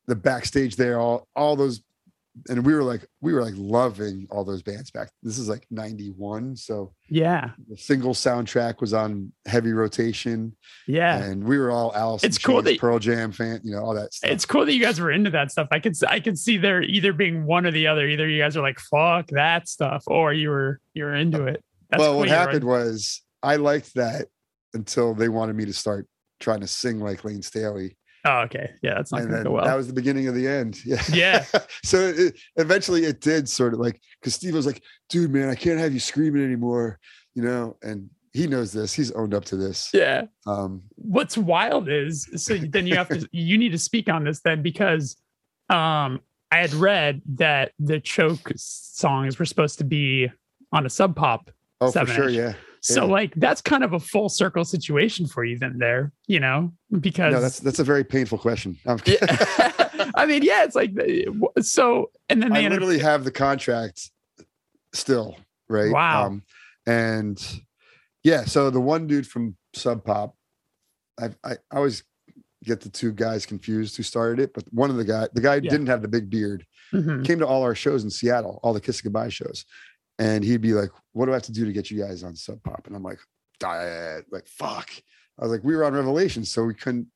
the backstage there all all those and we were like we were like loving all those bands back this is like 91 so Yeah. the single soundtrack was on heavy rotation Yeah. and we were all Alice It's cool that- Pearl Jam fan you know all that stuff It's cool that you guys were into that stuff. I could I could see there either being one or the other. Either you guys are like fuck that stuff, or you were you were into it. That's well cool what happened in- was I liked that until they wanted me to start trying to sing like Layne Staley Oh, okay. Yeah, that's not and gonna go well. that was the beginning of the end. Yeah. Yeah. so it, eventually it did sort of like because Steve was like, dude, man, I can't have you screaming anymore, you know, and he knows this. He's owned up to this. yeah. Um, What's wild is so then you have to you need to speak on this then because um I had read that the choke songs were supposed to be on a sub pop. oh, for sure. Yeah. So Yeah. like that's kind of a full circle situation for you then there, you know, because No, that's that's a very painful question. I mean, yeah, it's like so and then they I literally have the contract still, right? Wow. Um, and yeah, so the one dude from Sub Pop, I I always get the two guys confused who started it, but one of the guy, the guy Yeah. didn't have the big beard. Mhm. came to all our shows in Seattle, all the Kiss Goodbye shows. And he'd be like, What do I have to do to get you guys on Sub Pop? And I'm like, "Diet." Like, fuck. I was like, We were on Revelation, so we couldn't.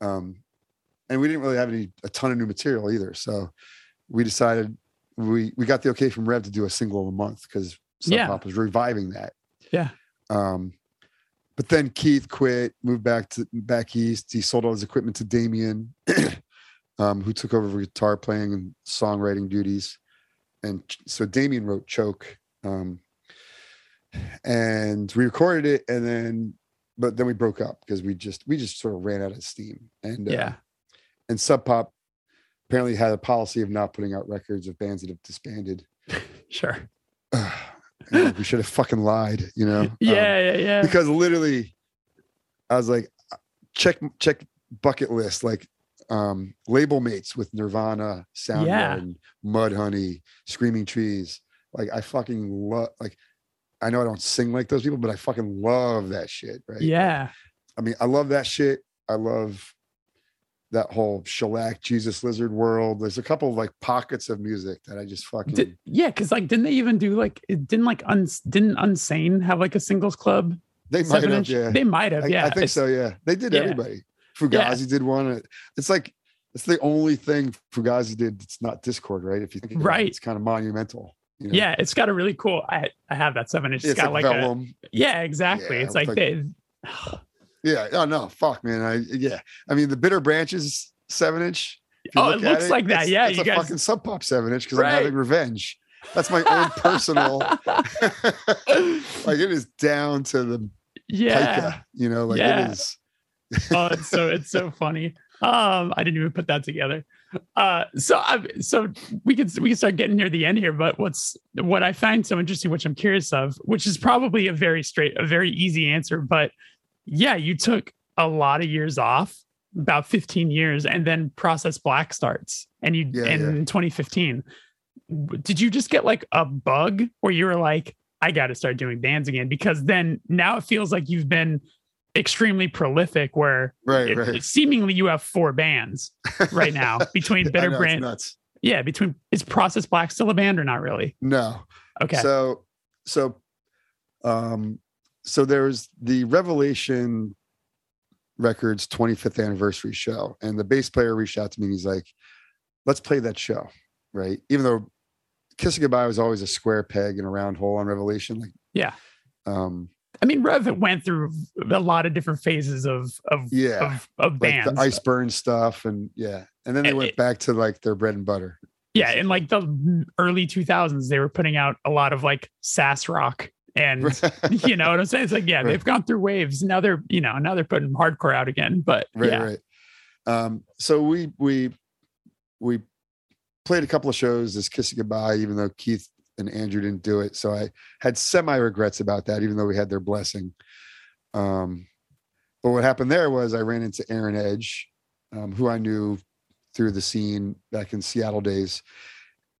Um, and we didn't really have any a ton of new material either. So we decided we we got the okay from Rev to do a single a month because Sub Yeah. Pop was reviving that. Yeah. Um, but then Keith quit, moved back to back east. He sold all his equipment to Damien, um, who took over guitar playing and songwriting duties. And so Damien wrote Choke. Um, and we recorded it and then but then we broke up because we just we just sort of ran out of steam. And uh, yeah. and Sub Pop apparently had a policy of not putting out records of bands that have disbanded. Sure. Like, we should have fucking lied, you know? Um, Yeah, yeah, yeah. because literally i was like check check bucket list like um label mates with nirvana soundgarden mudhoney screaming trees like i fucking love like i know i don't sing like those people but i fucking love that shit right Yeah. i mean i love that shit i love that whole shellac jesus lizard world there's a couple of like pockets of music that i just fucking Did, yeah, because like, didn't they even do like? it Didn't like uns didn't Unsane have like a singles club? they might have inch? yeah They might have. I, yeah, I think It's- so. Yeah, they did yeah. everybody. Fugazi did one. It's like it's the only thing Fugazi did. that's not Dischord, right? If you think about it, Right. it's kind of monumental. You know? Yeah, it's got a really cool. I I have that seven inch. Yeah, It's it's got like, like, a yeah, exactly. Yeah, it's like, like- they. Yeah. Oh no, fuck, man. I yeah. I mean, the bitter branches seven inch. Oh, it look at looks like that. it's- Yeah, it's a guys- fucking sub pop seven inch because Right. I'm having revenge. That's my own personal. like it is down to the yeah. pica. You know, like Yeah. it is. Oh, it's so it's so funny. Um, I didn't even put that together. Uh, so I, so we could we can start getting near the end here. But what's what I find so interesting, which I'm curious of, which is probably a very straight, a very easy answer, but yeah, you took a lot of years off, about 15 years, and then Process Black starts, and you Yeah, and yeah. in 2015, did you just get like a bug where you were like, I got to start doing bands again? Because then now it feels like you've been extremely prolific where Right, it- right. seemingly you have four bands right now between bitter know, brand yeah between is process black still a band or not really No. okay So, so, um, so there was the Revelation Records 25th anniversary show, and the bass player reached out to me and he's like, "Let's play that show." Right? Even though "Kiss It Goodbye" was always a square peg in a round hole on Revelation, like, Yeah. um, i mean rev went through a lot of different phases of of Yeah. of, of like bands the Iceburn stuff, and yeah, and then they And went it- back to like their bread and butter. yeah in like the early 2000s they were putting out a lot of like sass rock and you know what i'm saying it's like yeah Right. they've gone through waves now they're you know now they're putting hardcore out again but right yeah right um so we we we played a couple of shows as Kiss It Goodbye, even though Keith and Andrew didn't do it. So I had semi regrets about that, even though we had their blessing. Um, but what happened there was I ran into Aaron Edge, um, who I knew through the scene back in Seattle days,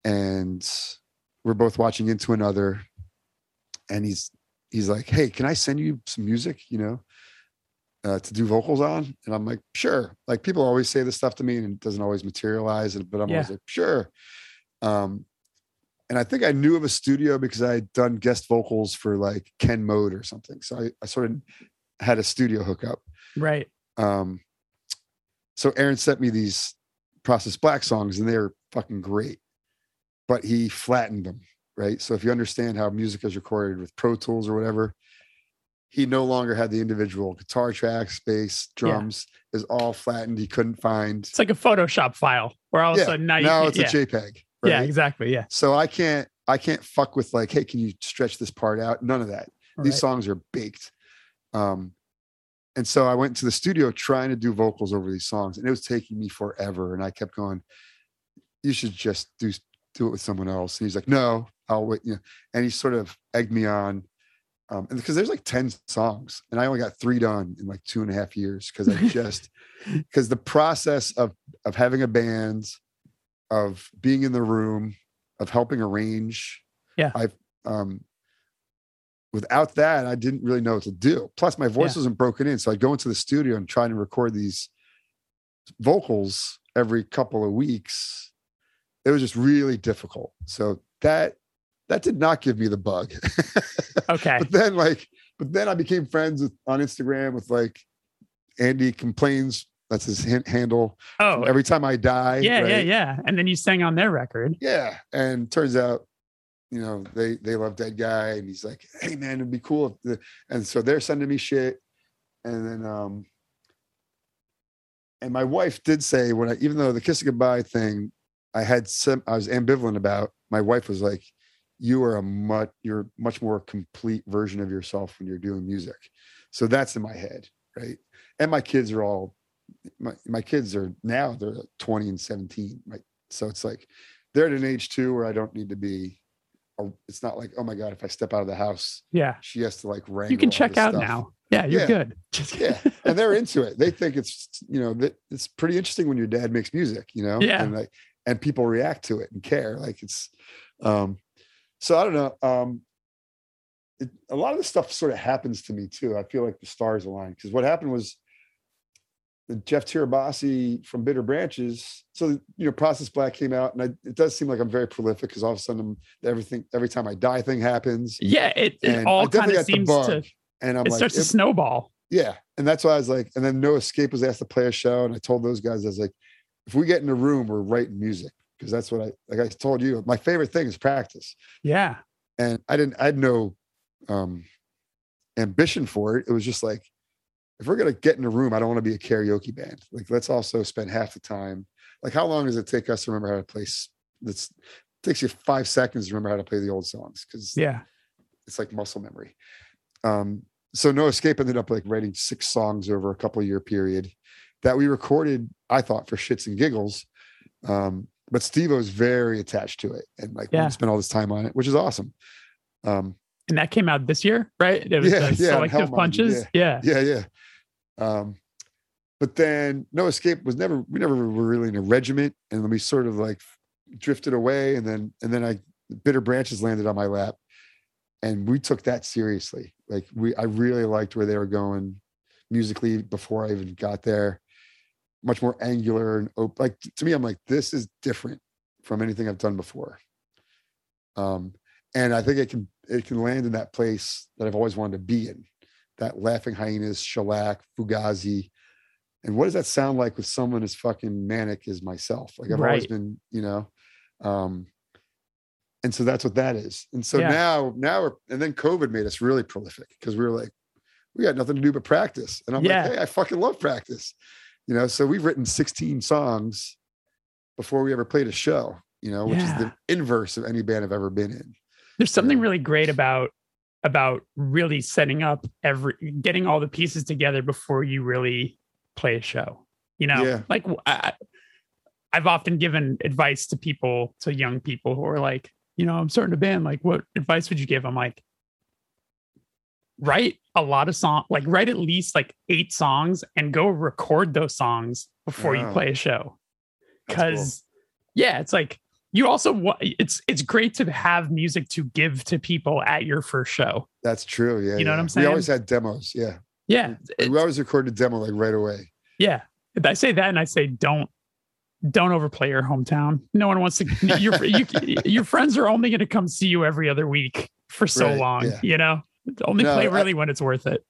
and we're both watching Into Another, and he's he's like, "Hey, can I send you some music? You know, uh, to do vocals on?" And I'm like, "Sure." Like people always say this stuff to me, and it doesn't always materialize. But I'm Yeah. always like, "Sure." Um, and I think I knew of a studio because I had done guest vocals for like Ken Mode or something. So I, I sort of had a studio hookup. Right. Um, so Aaron sent me these Process Black songs, and they're fucking great. But he flattened them, right? So if you understand how music is recorded with Pro Tools or whatever, he no longer had the individual guitar tracks, bass, Yeah. drums is all flattened. He couldn't find. It's like a Photoshop file where all of a sudden now now can't- it's yeah. a JPEG. Right? Yeah, exactly. Yeah. So I can't I can't fuck with like, hey, can you stretch this part out? None of that. These Right. songs are baked. Um, and so I went to the studio trying to do vocals over these songs, and it was taking me forever. And I kept going, "You should just do do it with someone else." And he's like, "No, I'll wait." You know, and he sort of egged me on, um, and because there's like ten songs, and I only got three done in like two and a half years because I just because the process of of having a band, of being in the room, of helping arrange, Yeah. I've um without that, I didn't really know what to do. Plus, my voice Yeah. wasn't broken in. So I'd go into the studio and try to record these vocals every couple of weeks. It was just really difficult. So that that did not give me the bug. Okay. but then like, but then I became friends with on Instagram with like Andy complains. That's his hin- handle. Oh, Every time I die. yeah, yeah, right? yeah. And then you sang on their record. Yeah. And turns out, you know, they they love Deadguy, and he's like, "Hey, man, it'd be cool." If the, and so they're sending me shit, and then um, and my wife did say when I, even though the kiss goodbye thing, I had some, I was ambivalent about. My wife was like, "You are a much, you're much more complete version of yourself when you're doing music." So that's in my head, right? And my kids are all, my my kids are now they're 20 and 17, right? So it's like they're at an age too where I don't need to be. It's not like oh my god, if I step out of the house, Yeah. she has to like wrangle. You can check out stuff. now. Yeah, you're Yeah. good. Yeah, and they're into it. They think it's you know that it's pretty interesting when your dad makes music, you know, Yeah. and like and people react to it and care. Like it's, um, so I don't know. Um, it, a lot of the stuff sort of happens to me too. I feel like the stars align because what happened was Jeff Tirabassi from Bitter Branches. So you know, Process Black came out, and I, it does seem like I'm very prolific because all of a sudden I'm, everything every time I die thing happens, yeah, it, it all kind of seems to. And I'm it like, starts to snowball. yeah. And that's why I was like, and then No Escape was asked to play a show. And I told those guys, I was like, if we get in a room, we're writing music. Cause that's what I, like I told you, my favorite thing is practice. Yeah. And I didn't, I had no um, ambition for it. It was just like, if we're going to get in a room, I don't want to be a karaoke band. Like, let's also spend half the time. Like, how long does it take us to remember how to play? That's takes you five seconds to remember how to play the old songs. Cause Yeah. it's like muscle memory. Um, so No Escape ended up like writing six songs over a couple year period that we recorded, I thought, for shits and giggles. Um, but Steve was very attached to it and like Yeah. spent all this time on it, which is awesome. Um, And that came out this year, right? It was Yeah, yeah, selective punches. Yeah. yeah, yeah. Um, but then No Escape was never, we never were really in a regiment and then we sort of like drifted away and then, and then I, Bitter Branches landed on my lap and we took that seriously. Like we, I really liked where they were going musically before I even got there. Much more angular and op- like to me, I'm like, this is different from anything I've done before. Um, and I think it can it can land in that place that I've always wanted to be in. That laughing hyenas, shellac, fugazi. And what does that sound like with someone as fucking manic as myself? Like I've always been, you know. Um, and so that's what that is. And so Yeah. now, now we're and then COVID made us really prolific because we were like, we got nothing to do but practice. And I'm Yeah. like, hey, I fucking love practice. You know, so we've written 16 songs before we ever played a show, you know, which is the inverse of any band I've ever been in. There's something Yeah. really great about about really setting up every getting all the pieces together before you really play a show. You know, Yeah. like I, I've often given advice to people, to young people who are like, you know, I'm starting a band. Like, what advice would you give? I'm like, write a lot of song, like write at least like eight songs and go record those songs before you play a show. That's cool. Cause yeah, it's like you also it's it's great to have music to give to people at your first show. That's true. Yeah. You know what. I'm saying? We always had demos. Yeah. Yeah. we it's- always recorded a demo like right away. yeah. I say that and I say don't don't overplay your hometown. No one wants to your you, your friends are only going to come see you every other week for so Right, long, yeah. you know? Only No, play I- really when it's worth it.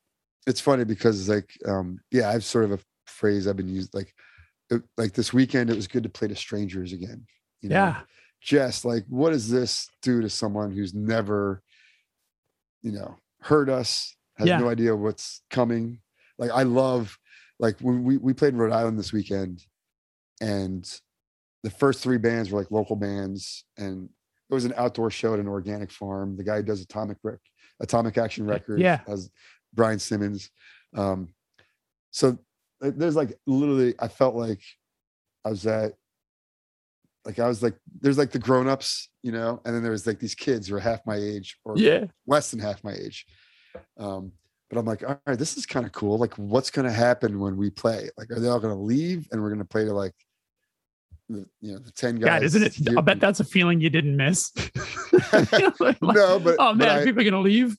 It's funny because like, um, yeah, I've sort of a phrase I've been used like, it- like this weekend, it was good to play to strangers again. You know? Yeah. Just like, what does this do to someone who's never, you know, heard us, has Yeah. no idea what's coming? Like, I love, like, when we, we played in Rhode Island this weekend and the first three bands were like local bands and it was an outdoor show at an organic farm. The guy who does Atomic Rec- Atomic Action Records Yeah. as Brian Simmons. Um, so there's like literally, I felt like I was at, like I was like, there's like the grown-ups, you know, and then there was like these kids who are half my age or Yeah. less than half my age. Um, but I'm like, all right, this is kind of cool. Like, what's going to happen when we play? Like, are they all going to leave and we're going to play to like, the, you know, the 10 guys? God, isn't it? I'll bet that's a feeling you didn't miss. Like, no, but, oh but man, I, are people gonna leave?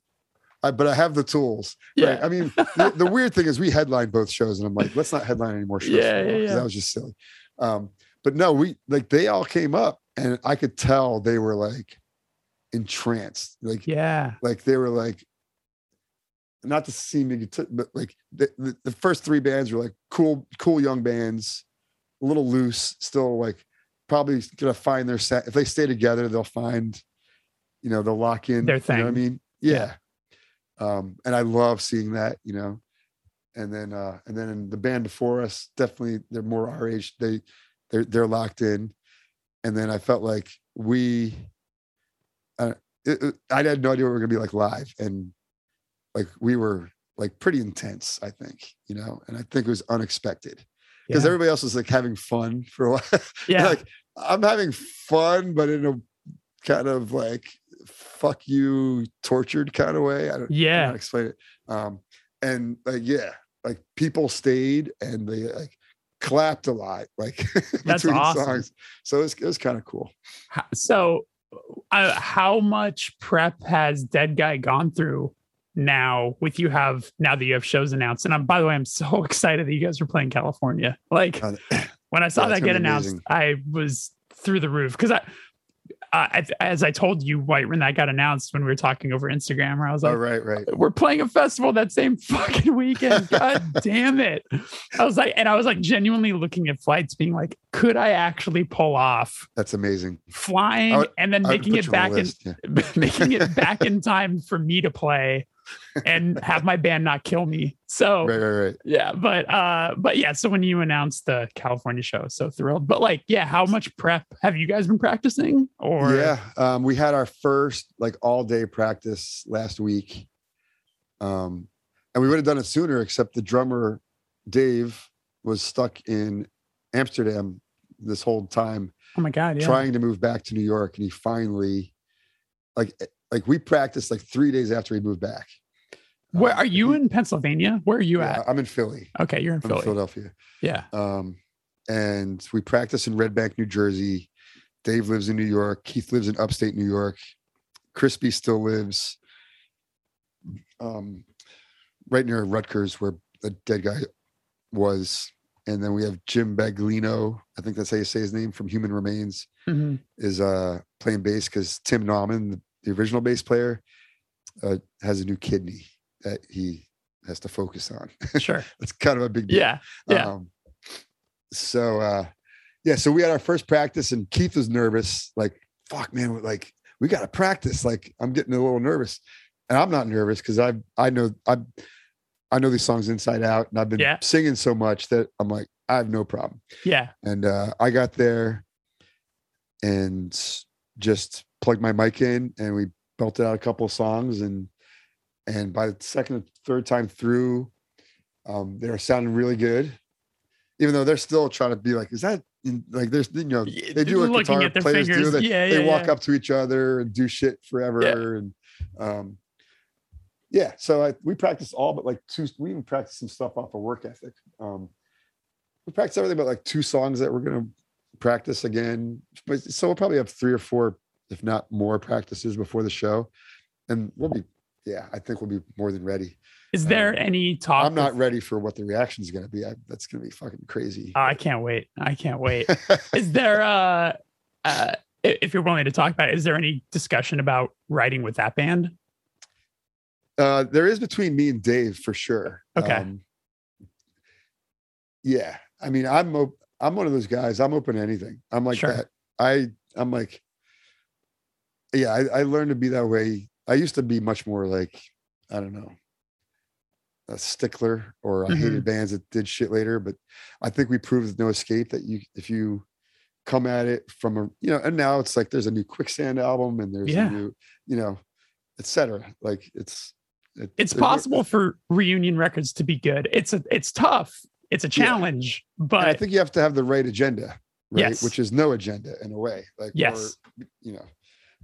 I, but I have the tools. Yeah. Right? I mean, the, the weird thing is we headlined both shows, and I'm like, let's not headline any more shows. Yeah, for a while, yeah, yeah. That was just silly. Um, but no, we like they all came up, and I could tell they were like entranced. Like, Yeah. like they were like, not to seem egoti- but like the, the, the first three bands were like cool, cool young bands, a little loose, still like probably gonna find their set. If they stay together, they'll find, you know, they'll lock in Their You know what I thing. mean? Yeah. Um, and I love seeing that, you know. And then uh and then the band before us, definitely they're more our age. They they're they're locked in. And then I felt like we uh, it, it- I had no idea what we were gonna be like live. And like we were like pretty intense, I think, you know, and I think it was unexpected because Yeah. everybody else was like having fun for a while. yeah. like I'm having fun, but in a kind of like fuck you tortured kind of way. I don't know Yeah. how to explain it. Um, and like, yeah, like people stayed and they like clapped a lot, like That's between awesome. songs. So it was, it was kind of cool. So, uh, how much prep has Deadguy gone through now? With you have now that you have shows announced, and I'm by the way, I'm so excited that you guys are playing California. Like when I saw yeah, that get announced, amazing. I was through the roof because I. Uh, I, as I told you, White, when that got announced, when we were talking over Instagram, where I was like, oh, right, right. we're playing a festival that same fucking weekend. God damn it. I was like, and I was like genuinely looking at flights, being like, could I actually pull off That's amazing. flying would- and then making it back in yeah. making it back in time for me to play and have my band not kill me. So Right, right, right. yeah, but uh but yeah, so when you announced the California show, so thrilled. But like, yeah, how much prep have you guys been practicing? Or yeah um, we had our first like all day practice last week um, and we would have done it sooner except the drummer dave was stuck in amsterdam this whole time oh my god, yeah. trying to move back to new york and he finally like like we practiced like three days after he moved back Where Um, are you in Pennsylvania? Where are you yeah, at? i'm in philly Okay, you're in i'm in Philly. philadelphia Yeah. um, and we practice in Red Bank, New Jersey. Dave lives in New York. Keith lives in upstate New York. Crispy still lives um, right near Rutgers, where the Deadguy was. And then we have Jim Baglino. I think that's how you say his name from Human Remains. Mhm. Is uh, playing bass because Tim Nauman, the, original bass player, uh, has a new kidney that he has to focus on. Sure. it's kind of a big deal. Yeah. Yeah. Um, so uh yeah, so we had our first practice and Keith was nervous, like, fuck man, like, we gotta practice. Like I'm getting a little nervous. And I'm not nervous because I I know I I know these songs inside out and I've been Yeah. singing so much that I'm like, I have no problem. Yeah. And uh I got there and just plugged my mic in and we belted out a couple of songs and and by the second or third time through, um, they were sounding really good. even though they're still trying to be like, is that like there's you know they do what looking guitar players do. fingers. They, Yeah, they yeah, walk yeah. up to each other and do shit forever. And um, yeah, so I, we practice all but like two. We even practice some stuff off of work ethic. Um, we practiced everything but like two songs that we're gonna practice again. But so we'll probably have three or four, if not more, practices before the show, and we'll be. Yeah, I think we'll be more than ready. Is there Um, any talk? I'm not of- ready for what the reaction is going to be. I, that's going to be fucking crazy. Oh, I can't wait. I can't wait. is there uh, uh if you're willing to talk about it, is there any discussion about writing with that band? Uh, there is between me and Dave for sure. Okay. Um, yeah, I mean, I'm I'm one of those guys. I'm open to anything. I'm like Sure. that. I I'm like, yeah. I, I learned to be that way. I used to be much more like, I don't know, a stickler, or I Mm-hmm. hated bands that did shit later. But I think we proved with No Escape that you if you come at it from a you know, and now it's like there's a new Quicksand album and there's Yeah. a new you know, etc. Like it's it- It's it- possible for reunion records to be good. It's a it's tough. It's a Yeah. challenge, and I think you have to have the right agenda, right? Yes. Which is no agenda in a way. Like, Yes. or, you know,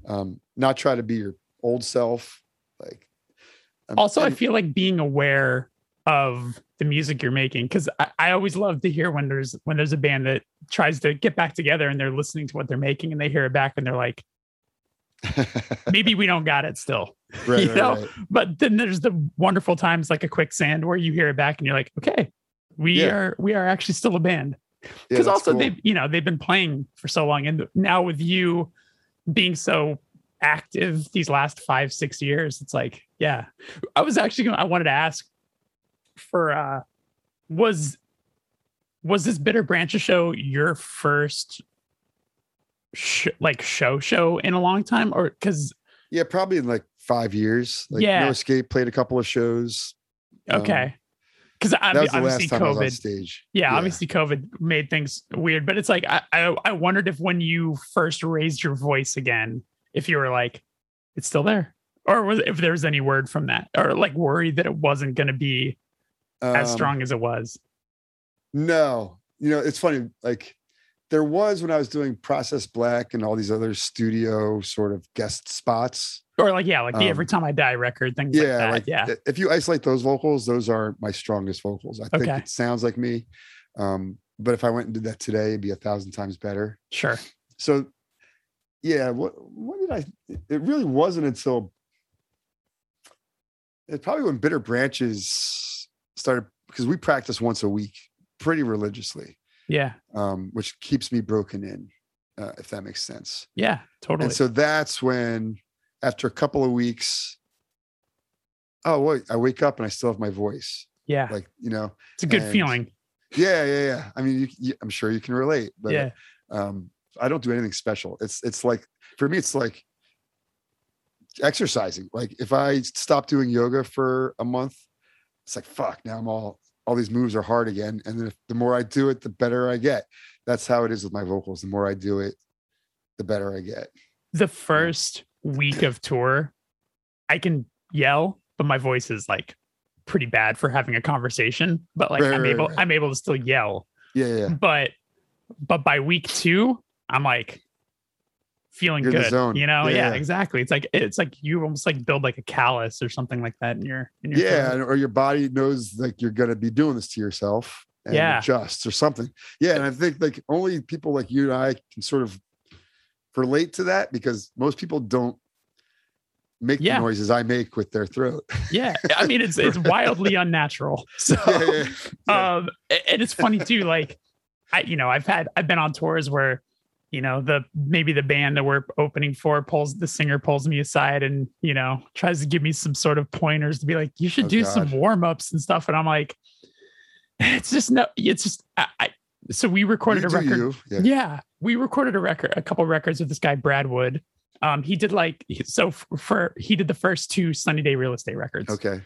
um, not try to be your old self. Like, um, also I and- feel like being aware of the music you're making because I, I always love to hear when there's when there's a band that tries to get back together and they're listening to what they're making and they hear it back and they're like maybe we don't got it still right, you right, know? right. but then there's the wonderful times like a quicksand where you hear it back and you're like okay we Yeah. are we are actually still a band because that's also cool. they've you know they've been playing for so long and now with you being so active these last five six years it's like yeah i was actually gonna i wanted to ask for uh was was this bitter branches show your first sh- like show show in a long time or because yeah, probably in like five years. Like, Yeah. No Escape played a couple of shows. Um, okay because that was the obviously last time I on covid stage. yeah, obviously COVID made things weird, but it's like I, I I wondered if when you first raised your voice again, if you were like, it's still there, or was if there was any word from that, or like worried that it wasn't going to be as Um, strong as it was. No, you know, it's funny. Like there was when I was doing Process Black and all these other studio sort of guest spots. Or like yeah, like the um, Every Time I Die record, things Yeah, like that. like yeah, if you isolate those vocals, those are my strongest vocals. I think it sounds like me. Um, but if I went and did that today, it'd be a thousand times better. sure. So yeah, what what did I it really wasn't until it's probably when Bitter Branches started because we practice once a week pretty religiously, Yeah, um, which keeps me broken in, uh, if that makes sense. yeah, totally. And so that's when, after a couple of weeks, oh wait, I wake up and I still have my voice. yeah, Like you know, it's a good and- feeling. yeah, yeah, yeah. I mean, you, you, I'm sure you can relate. But Yeah, um, I don't do anything special. It's it's like for me, it's like exercising. Like if I stop doing yoga for a month, it's like fuck. Now I'm all all these moves are hard again. And then if, the more I do it, the better I get. That's how it is with my vocals. The more I do it, the better I get. the first week of tour, I can yell, but my voice is like pretty bad for having a conversation. But like Right, I'm right, able, right. I'm able to still yell. Yeah, yeah. but but by week two i'm like feeling You're good you know Yeah, yeah, yeah. exactly it's like it's like you almost like build like a callus or something like that in your in your yeah, throat. or your body knows like you're gonna be doing this to yourself and Yeah. adjusts or something. Yeah, and I think like only people like you and I can sort of relate to that because most people don't make Yeah. the noises I make with their throat. yeah i mean it's it's wildly unnatural so yeah, yeah, um and it's funny too like i you know i've had i've been on tours where you know the maybe the band that we're opening for pulls the singer pulls me aside and you know tries to give me some sort of pointers to be like you should Oh, do some God. warm-ups and stuff and i'm like it's just no it's just i, I so we recorded You a record. Yeah. yeah, we recorded a record, a couple records with this guy Brad Wood. Um, he did like so for he did the first two Sunny Day Real Estate records, Okay.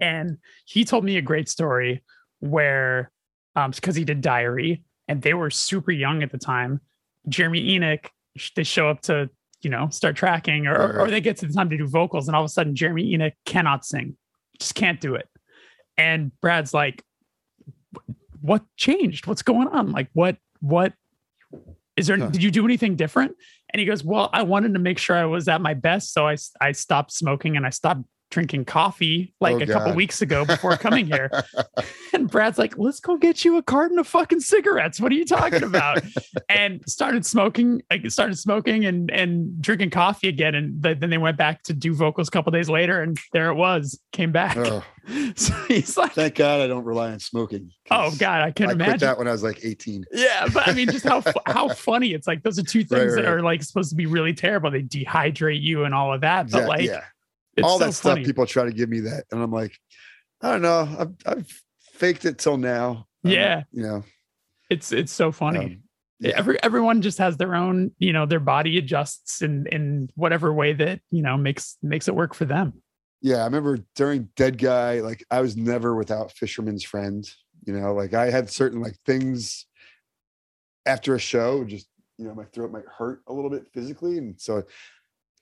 and he told me a great story where, um, because he did Diary, and they were super young at the time. Jeremy Enigk, they show up to you know start tracking, or Right, or they get to the time to do vocals, and all of a sudden Jeremy Enigk cannot sing, just can't do it, and Brad's like what changed? What's going on? Like, what, what is there, Huh. did you do anything different? And he goes, well, I wanted to make sure I was at my best. So I, I stopped smoking and I stopped drinking coffee like Oh, a couple weeks ago before coming here. And Brad's like, let's go get you a carton of fucking cigarettes. What are you talking about? and started smoking, like started smoking and and drinking coffee again. And th- then they went back to do vocals a couple days later, and there it was, came back. Oh, So he's like, thank God I don't rely on smoking. Oh God, I can I imagine. that when I was like 18. Yeah, but I mean, just how how funny it's like. Those are two things Right, that right. are like supposed to be really terrible. They dehydrate you and all of that, but Yeah, like yeah. It's all so that stuff funny. people try to give me that and i'm like i don't know i've, I've faked it till now Um, Yeah. you know It's it's so funny. um, yeah. Every everyone just has their own, you know, their body adjusts in in whatever way that you know makes makes it work for them. yeah i remember during Deadguy like i was never without fisherman's friend you know like i had certain like things after a show just you know my throat might hurt a little bit physically and so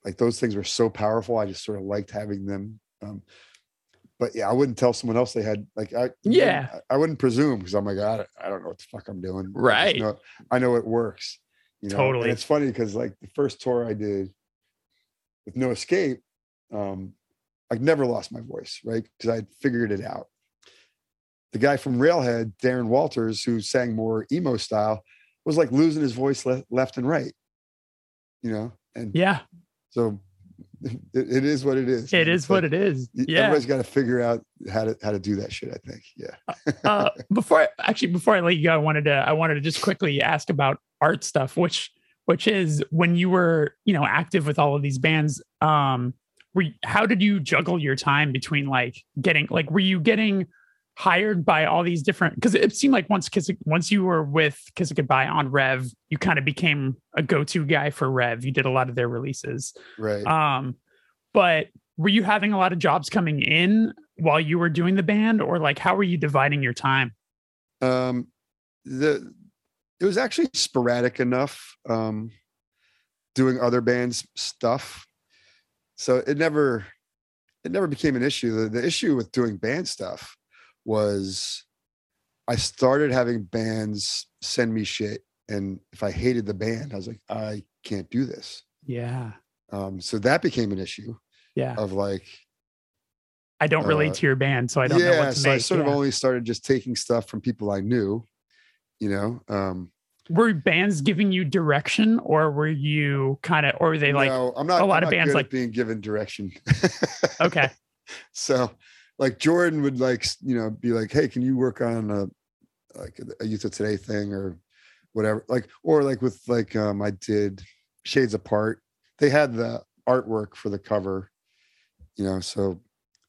like those things were so powerful i just sort of liked having them um but yeah i wouldn't tell someone else they had like i Yeah. i, I wouldn't presume because i'm like I don't, I don't know what the fuck i'm doing I Right. know- i know it works you know Totally. and it's funny because like the first tour i did with no escape um i never lost my voice right because i'd figured it out the guy from railhead darren walters who sang more emo style was like losing his voice le- left and right you know and Yeah, so it, it is what it is it is what it is. Yeah. everybody's got to figure out how to how to do that shit i think yeah uh, before I, actually before I let you go, I wanted to I wanted to just quickly ask about art stuff, which which is when you were you know active with all of these bands. Um, were you- how did you juggle your time between like getting like were you getting hired by all these different because it seemed like once Kiss once you were with Kiss Goodbye on Rev, you kind of became a go to guy for Rev. You did a lot of their releases. right Um, but were you having a lot of jobs coming in while you were doing the band, or like how were you dividing your time? um the it was actually sporadic enough um doing other bands stuff so it never it never became an issue the, the issue with doing band stuff was i started having bands send me shit and if i hated the band i was like i can't do this Yeah, um so that became an issue yeah. of like I don't relate uh, to your band, so I don't know yeah what to so i sort yeah. of only started just taking stuff from people i knew you know um were bands giving you direction, or were you kind of, or were they like, no, I'm not. a lot I'm of bands like- being given direction. okay, so, like Jordan would like you know be like, "Hey, can you work on a like a youth of today thing or whatever?" Like or like with like um I did Shades Apart. They had the artwork for the cover, you know, so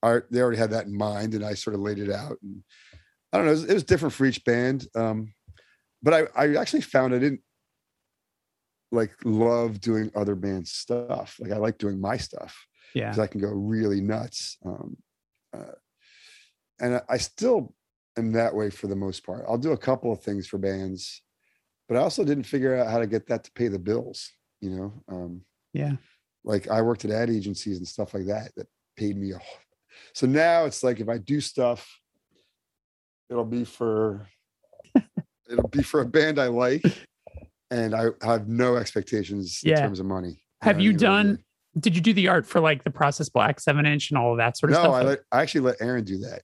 art they already had that in mind, and I sort of laid it out. And I don't know, it was, it was different for each band. Um, but I I actually found I didn't like love doing other bands stuff. Like I like doing my stuff yeah, because I can go really nuts. Um, uh, and I, still am that way for the most part. I'll do a couple of things for bands, but I also didn't figure out how to get that to pay the bills. You know, um, yeah, like I worked at ad agencies and stuff like that that paid me. A, wh- so now it's like if I do stuff, it'll be for it'll be for a band I like, and I have no expectations in terms of money. Have know, you done Did you do the art for like the Process Black seven inch and all of that sort of no, stuff? No, I let I actually let Aaron do that.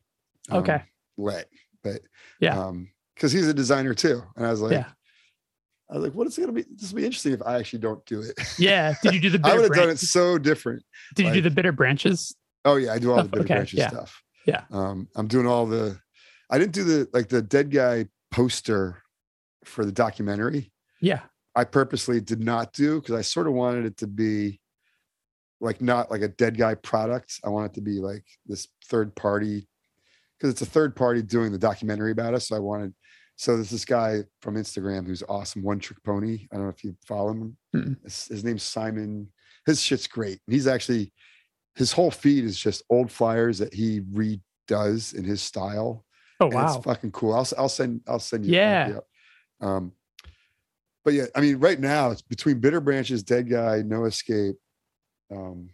Okay. Um, let, but Yeah. um, because he's a designer too, and I was like, Yeah. I was like, what is it gonna be? This will be interesting if I actually don't do it. yeah. Did you do the I would have done it so different. Did you do the bitter branches? Oh yeah, I do all the bitter okay, branches yeah, stuff. yeah. Um, I'm doing all the. I didn't do the like the Deadguy poster for the documentary. Yeah. I purposely did not do because I sort of wanted it to be like not like a Deadguy product. I want it to be like this third party because it's a third party doing the documentary about us. So I wanted so there's this guy from Instagram who's awesome, one trick pony. I don't know if you follow him. Mm-mm. His, his name's Simon. His shit's great. And he's actually his whole feed is just old flyers that he redoes in his style. Oh And wow. it's fucking cool. I'll I'll send I'll send you. Yeah. yeah. Um, but yeah, I mean, right now it's between Bitter Branches, Deadguy, No Escape. Um,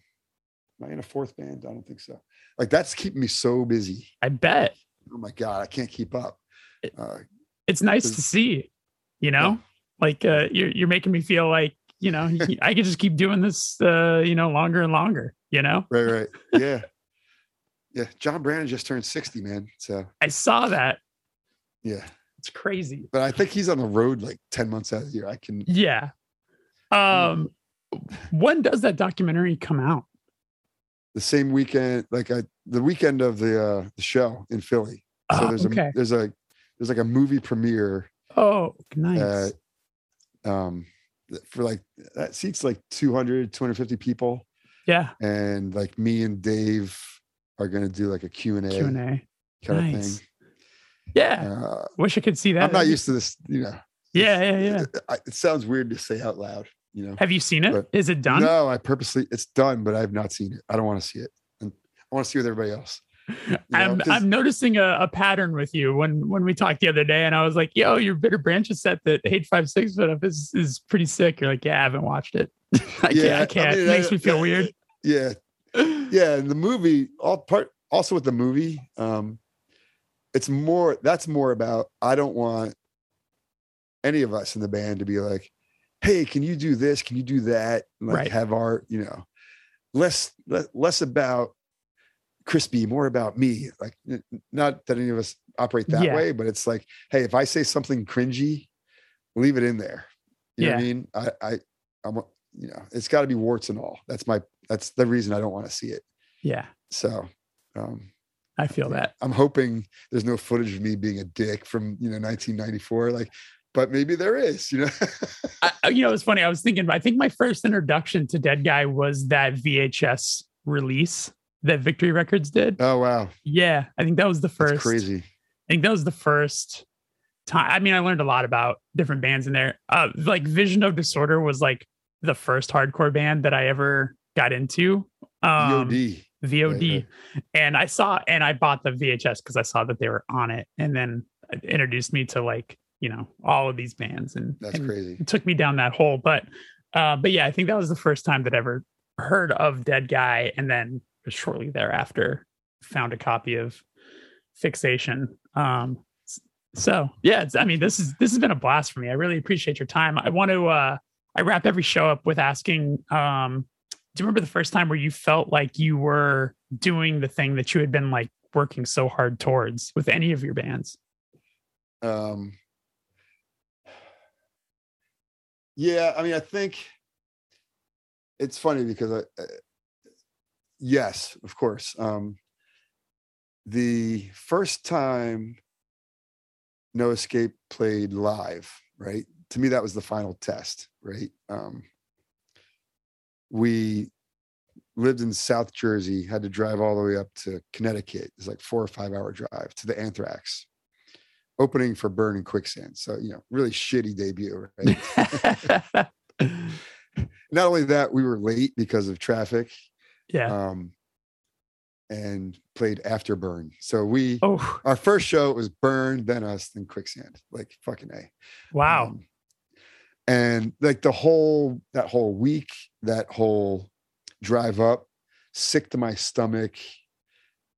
am I in a fourth band? I don't think so. Like that's keeping me so busy. I bet. Oh my god, I can't keep up. Uh, it's nice to see, you know, Yeah. like uh, you're you're making me feel like you know I could just keep doing this, uh, you know, longer and longer. You know, Right, right. Yeah. yeah. John Brannon just turned 60, man. So I saw that. yeah. It's crazy. But I think he's on the road like 10 months out of the year. I can Yeah. Um, when does that documentary come out? the same weekend, like I the weekend of the uh the show in Philly. So Oh, there's okay. a there's a there's like a movie premiere Oh, nice. uh um for like that seats like 200 250 people yeah. and like me and Dave are going to do like a Q&A Q and A. kind Nice. of thing. Yeah. Uh, Wish I could see that. I'm not used to this, you know. Yeah, yeah, yeah. I- It sounds weird to say out loud, you know. Have you seen it? But- Is it done? No, I purposely it's done, but I have not seen it. I don't want to see it. And I want to see it with everybody else. know, I'm I'm noticing a, a pattern with you when when we talked the other day, and I was like, "Yo, your bitter branches set that eight five six put up is is pretty sick." You're like, "Yeah, I haven't watched it. I can't. Yeah, I I can't. mean, it makes me feel weird." Yeah. Yeah. And the movie, all part also with the movie, um, it's more that's more about I don't want any of us in the band to be like, hey, can you do this? Can you do that? Like Right. have our, you know, less le- less about crispy, more about me. Like not that any of us operate that Yeah. way, but it's like, hey, if I say something cringy, leave it in there. You know what I mean? I I I'm you know, it's got to be warts and all. That's my that's the reason I don't want to see it. Yeah, So um I feel that. I'm hoping there's no footage of me being a dick from you know 1994. Like, but maybe there is. You know, I, you know, it's funny. I was thinking. I think my first introduction to Deadguy was that VHS release that Victory Records did. oh wow, Yeah, I think that was the that's first. crazy. I think that was the first time. I mean, I learned a lot about different bands in there. Uh, like Vision of Disorder was like the first hardcore band that I ever got into. Um, VOD. VOD. Right, And I saw and I bought the VHS because I saw that they were on it. And then it introduced me to like, you know, all of these bands. And That's and crazy. It took me down that hole. But uh, but yeah, I think that was the first time that I ever heard of Deadguy. And then shortly thereafter found a copy of Fixation. Um so yeah, it's, I mean, this is this has been a blast for me. I really appreciate your time. I want to uh I wrap every show up with asking um do you remember the first time where you felt like you were doing the thing that you had been like working so hard towards with any of your bands? Um, yeah, I mean, I think it's funny because I, uh, yes, of course. Um, the first time No Escape played live, right? To me, that was the final test, right? Um, we lived in South Jersey, had to drive all the way up to Connecticut. It's like four or five hour drive to the Anthrax opening for Burn and Quicksand. So, you know, really shitty debut, right? Not only that, we were late because of traffic yeah. um, and played after Burn. So we, oh, our first show was Burn, then us, then Quicksand. Like fucking A. wow. Um, and like the whole, that whole week, that whole drive up, sick to my stomach,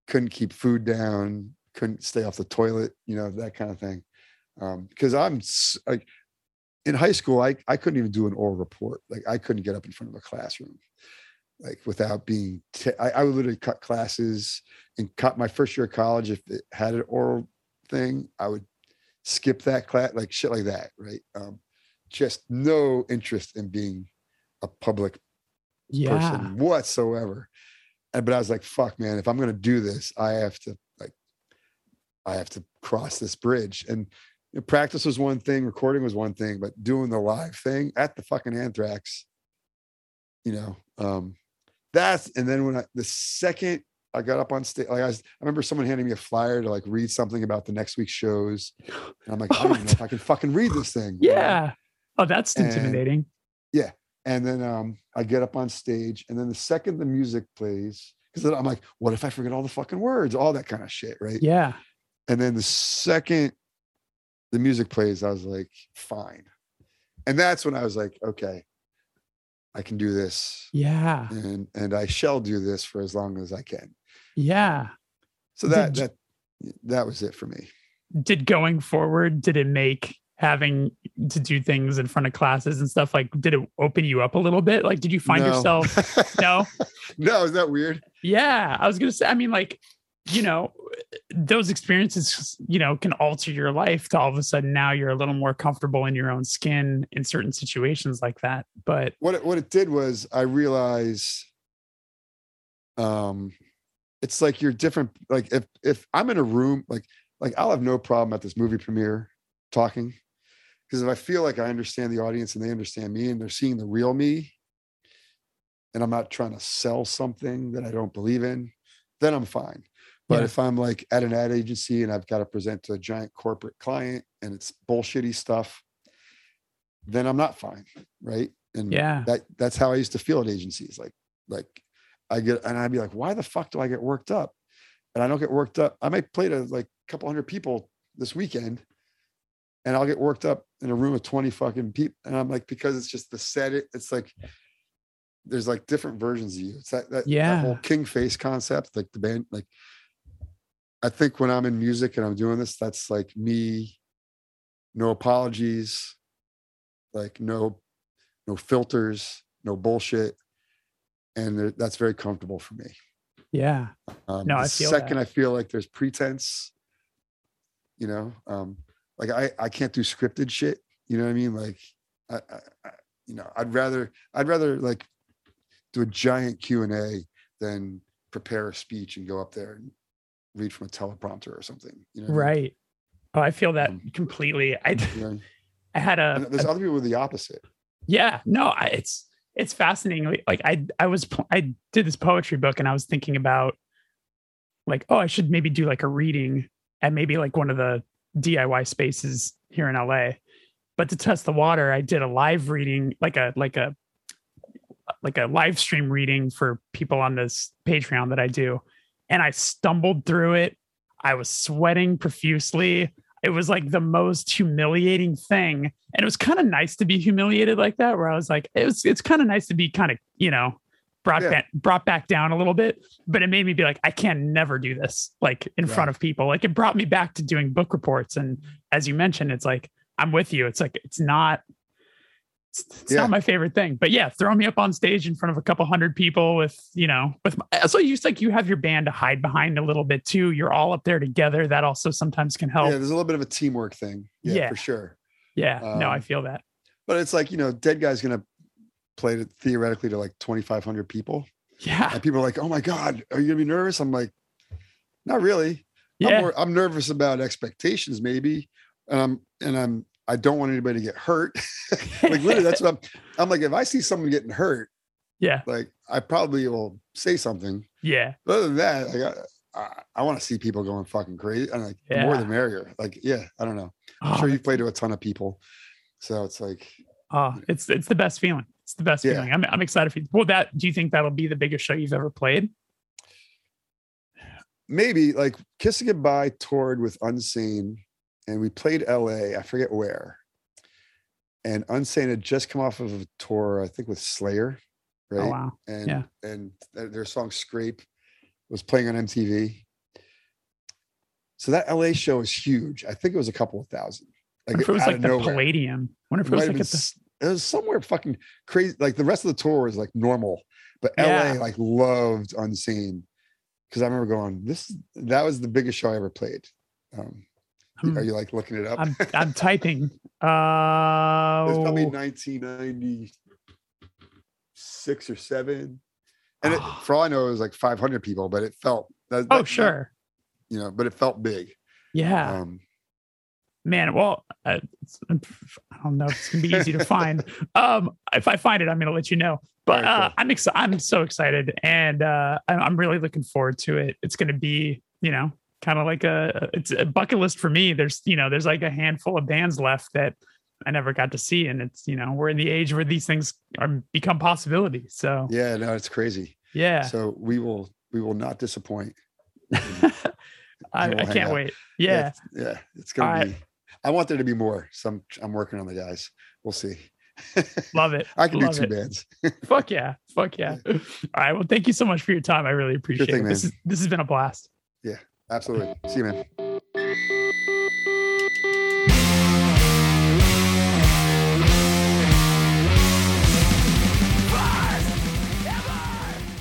couldn't keep food down, couldn't stay off the toilet, you know, that kind of thing. Um, because I'm like in high school, I, I couldn't even do an oral report. Like I couldn't get up in front of a classroom, like without being, t- I I would literally cut classes and cut my first year of college. If it had an oral thing, I would skip that class, like shit like that. Right. Um, just no interest in being a public yeah. person whatsoever. And but I was like, fuck, man, if I'm gonna do this, I have to like I have to cross this bridge. And you know, practice was one thing, recording was one thing, but doing the live thing at the fucking anthrax, you know, um, that's and then when I the second I got up on stage, like I, was, I remember someone handing me a flyer to like read something about the next week's shows. And I'm like, I don't even know if I can fucking read this thing. you know? Yeah. Oh, that's And- intimidating. Yeah. And then um, I get up on stage, and then the second the music plays, because then I'm like, what if I forget all the fucking words, all that kind of shit, right? Yeah. And then the second the music plays, I was like, fine. And that's when I was like, okay, I can do this, Yeah. and and I shall do this for as long as I can. Yeah. So that Did that that was it for me. did going forward, did it make having to do things in front of classes and stuff like did it open you up a little bit like did you find No. yourself no no, is that weird? yeah i was gonna say i mean like you know those experiences you know can alter your life to all of a sudden now you're a little more comfortable in your own skin in certain situations like that but What it, what it did was I realized, um, it's like you're different. Like if if I'm in a room, like like I'll have no problem at this movie premiere talking, because if I feel like I understand the audience and they understand me and they're seeing the real me, and I'm not trying to sell something that I don't believe in, then I'm fine. But Yeah. if I'm like at an ad agency and I've got to present to a giant corporate client and it's bullshitty stuff, then I'm not fine, right? And Yeah. that that's how I used to feel at agencies. Like like I get and I'd be like, why the fuck do I get worked up? And I don't get worked up. I might play to like a couple hundred people this weekend, and I'll get worked up in a room of 20 fucking people. And I'm like, because it's just the set it, it's like there's like different versions of you. It's that that, Yeah. that whole king face concept, like the band, like I think when I'm in music and I'm doing this, that's like me, no apologies, like no, no filters, no bullshit. And that's very comfortable for me. yeah Um, No, the I feel second that. I feel like there's pretense, you know, um, like I, I can't do scripted shit. You know what I mean? Like, I, I, I you know, I'd rather, I'd rather like do a giant Q and A than prepare a speech and go up there and read from a teleprompter or something. You know, what I mean? right oh i feel that Um, completely i know, i had a, and there's other people with the opposite. Yeah, no, I, it's it's fascinating. Like I I was I did this poetry book and I was thinking about like oh I should maybe do like a reading at maybe like one of the DIY spaces here in LA. But to test the water, I did a live reading like a like a like a live stream reading for people on this Patreon that I do. And I stumbled through it. I was sweating profusely. It was like the most humiliating thing. And it was kind of nice to be humiliated like that, where I was like, it was it's kind of nice to be kind of, you know, brought Yeah. back brought back down a little bit. But it made me be like, I can never do this like in Right. front of people. Like it brought me back to doing book reports. And as you mentioned, it's like, I'm with you. It's like it's not it's, it's Yeah. not my favorite thing. But yeah, throw me up on stage in front of a couple hundred people with, you know, with my, so you like you have your band to hide behind a little bit too. You're all up there together. That also sometimes can help. Yeah, there's a little bit of a teamwork thing. Yeah, Yeah. for sure. Yeah, no, I Um, feel that. But it's like, you know, Deadguy's to play to theoretically to like 2,500 people. Yeah. and people are like, "Oh my god, are you gonna be nervous?" I'm like, "Not really. I'm, Yeah. more, I'm nervous about expectations, maybe, and I'm and I'm I don't want anybody to get hurt. like literally, that's what I'm. I'm like, if I see someone getting hurt, yeah. like I probably will say something. Yeah. But other than that, like, I, I, I want to see people going fucking crazy. I'm like, the more the merrier. Like, yeah, I don't know. I'm Oh, sure you play to a ton of people, so it's like, oh, it's it's the best feeling. It's the best Yeah. feeling. I'm I'm excited for you. Well, that do you think that'll be the biggest show you've ever played? maybe like Kiss It Goodbye toured with unsane and we played la i forget where and unsane had just come off of a tour i think with slayer right Oh wow. and yeah. and their, song scrape was playing on mtv so that la show was huge i think it was a couple of thousand I like wonder if it was like the nowhere. Palladium. I wonder if It it was like been the it was somewhere fucking crazy. Like the rest of the tour was like normal, but Yeah. LA like loved Unsane because I remember going, "This that was the biggest show I ever played." Um, are you like looking it up? I'm I'm typing. it was probably Uh 1996 or seven, and it, for all I know, it was like 500 people, but it felt that, oh that- sure. you know, but it felt big. Yeah. Um, man well uh, i don't know if it's gonna be easy to find um if i find it i'm gonna let you know but Alright, uh cool. i'm excited i'm so excited and uh I'm, I'm really looking forward to it it's gonna be you know kind of like a it's a bucket list for me there's you know there's like a handful of bands left that i never got to see and it's you know we're in the age where these things are become possibilities so yeah, no, it's crazy. yeah So we will we will not disappoint. I, I can't out. wait yeah it's- yeah, it's gonna Alright. be. I want there to be more. So I'm, I'm working on the guys. We'll see. love it I can do two it. bands. Fuck yeah. Fuck yeah. All right. Well, thank you so much for your time. I really appreciate thing, it. This is this has been a blast. Absolutely. See you, man.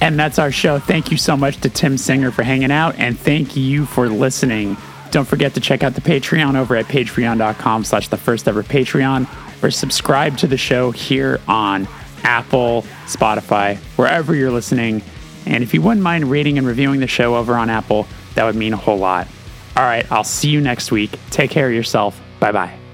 And that's our show. Thank you so much to Tim Singer for hanging out, and thank you for listening. Don't forget to check out the Patreon over at patreon.com slash the first ever Patreon, or subscribe to the show here on Apple, Spotify, wherever you're listening. And if you wouldn't mind rating and reviewing the show over on Apple, that would mean a whole lot. All right, I'll see you next week. Take care of yourself. Bye bye.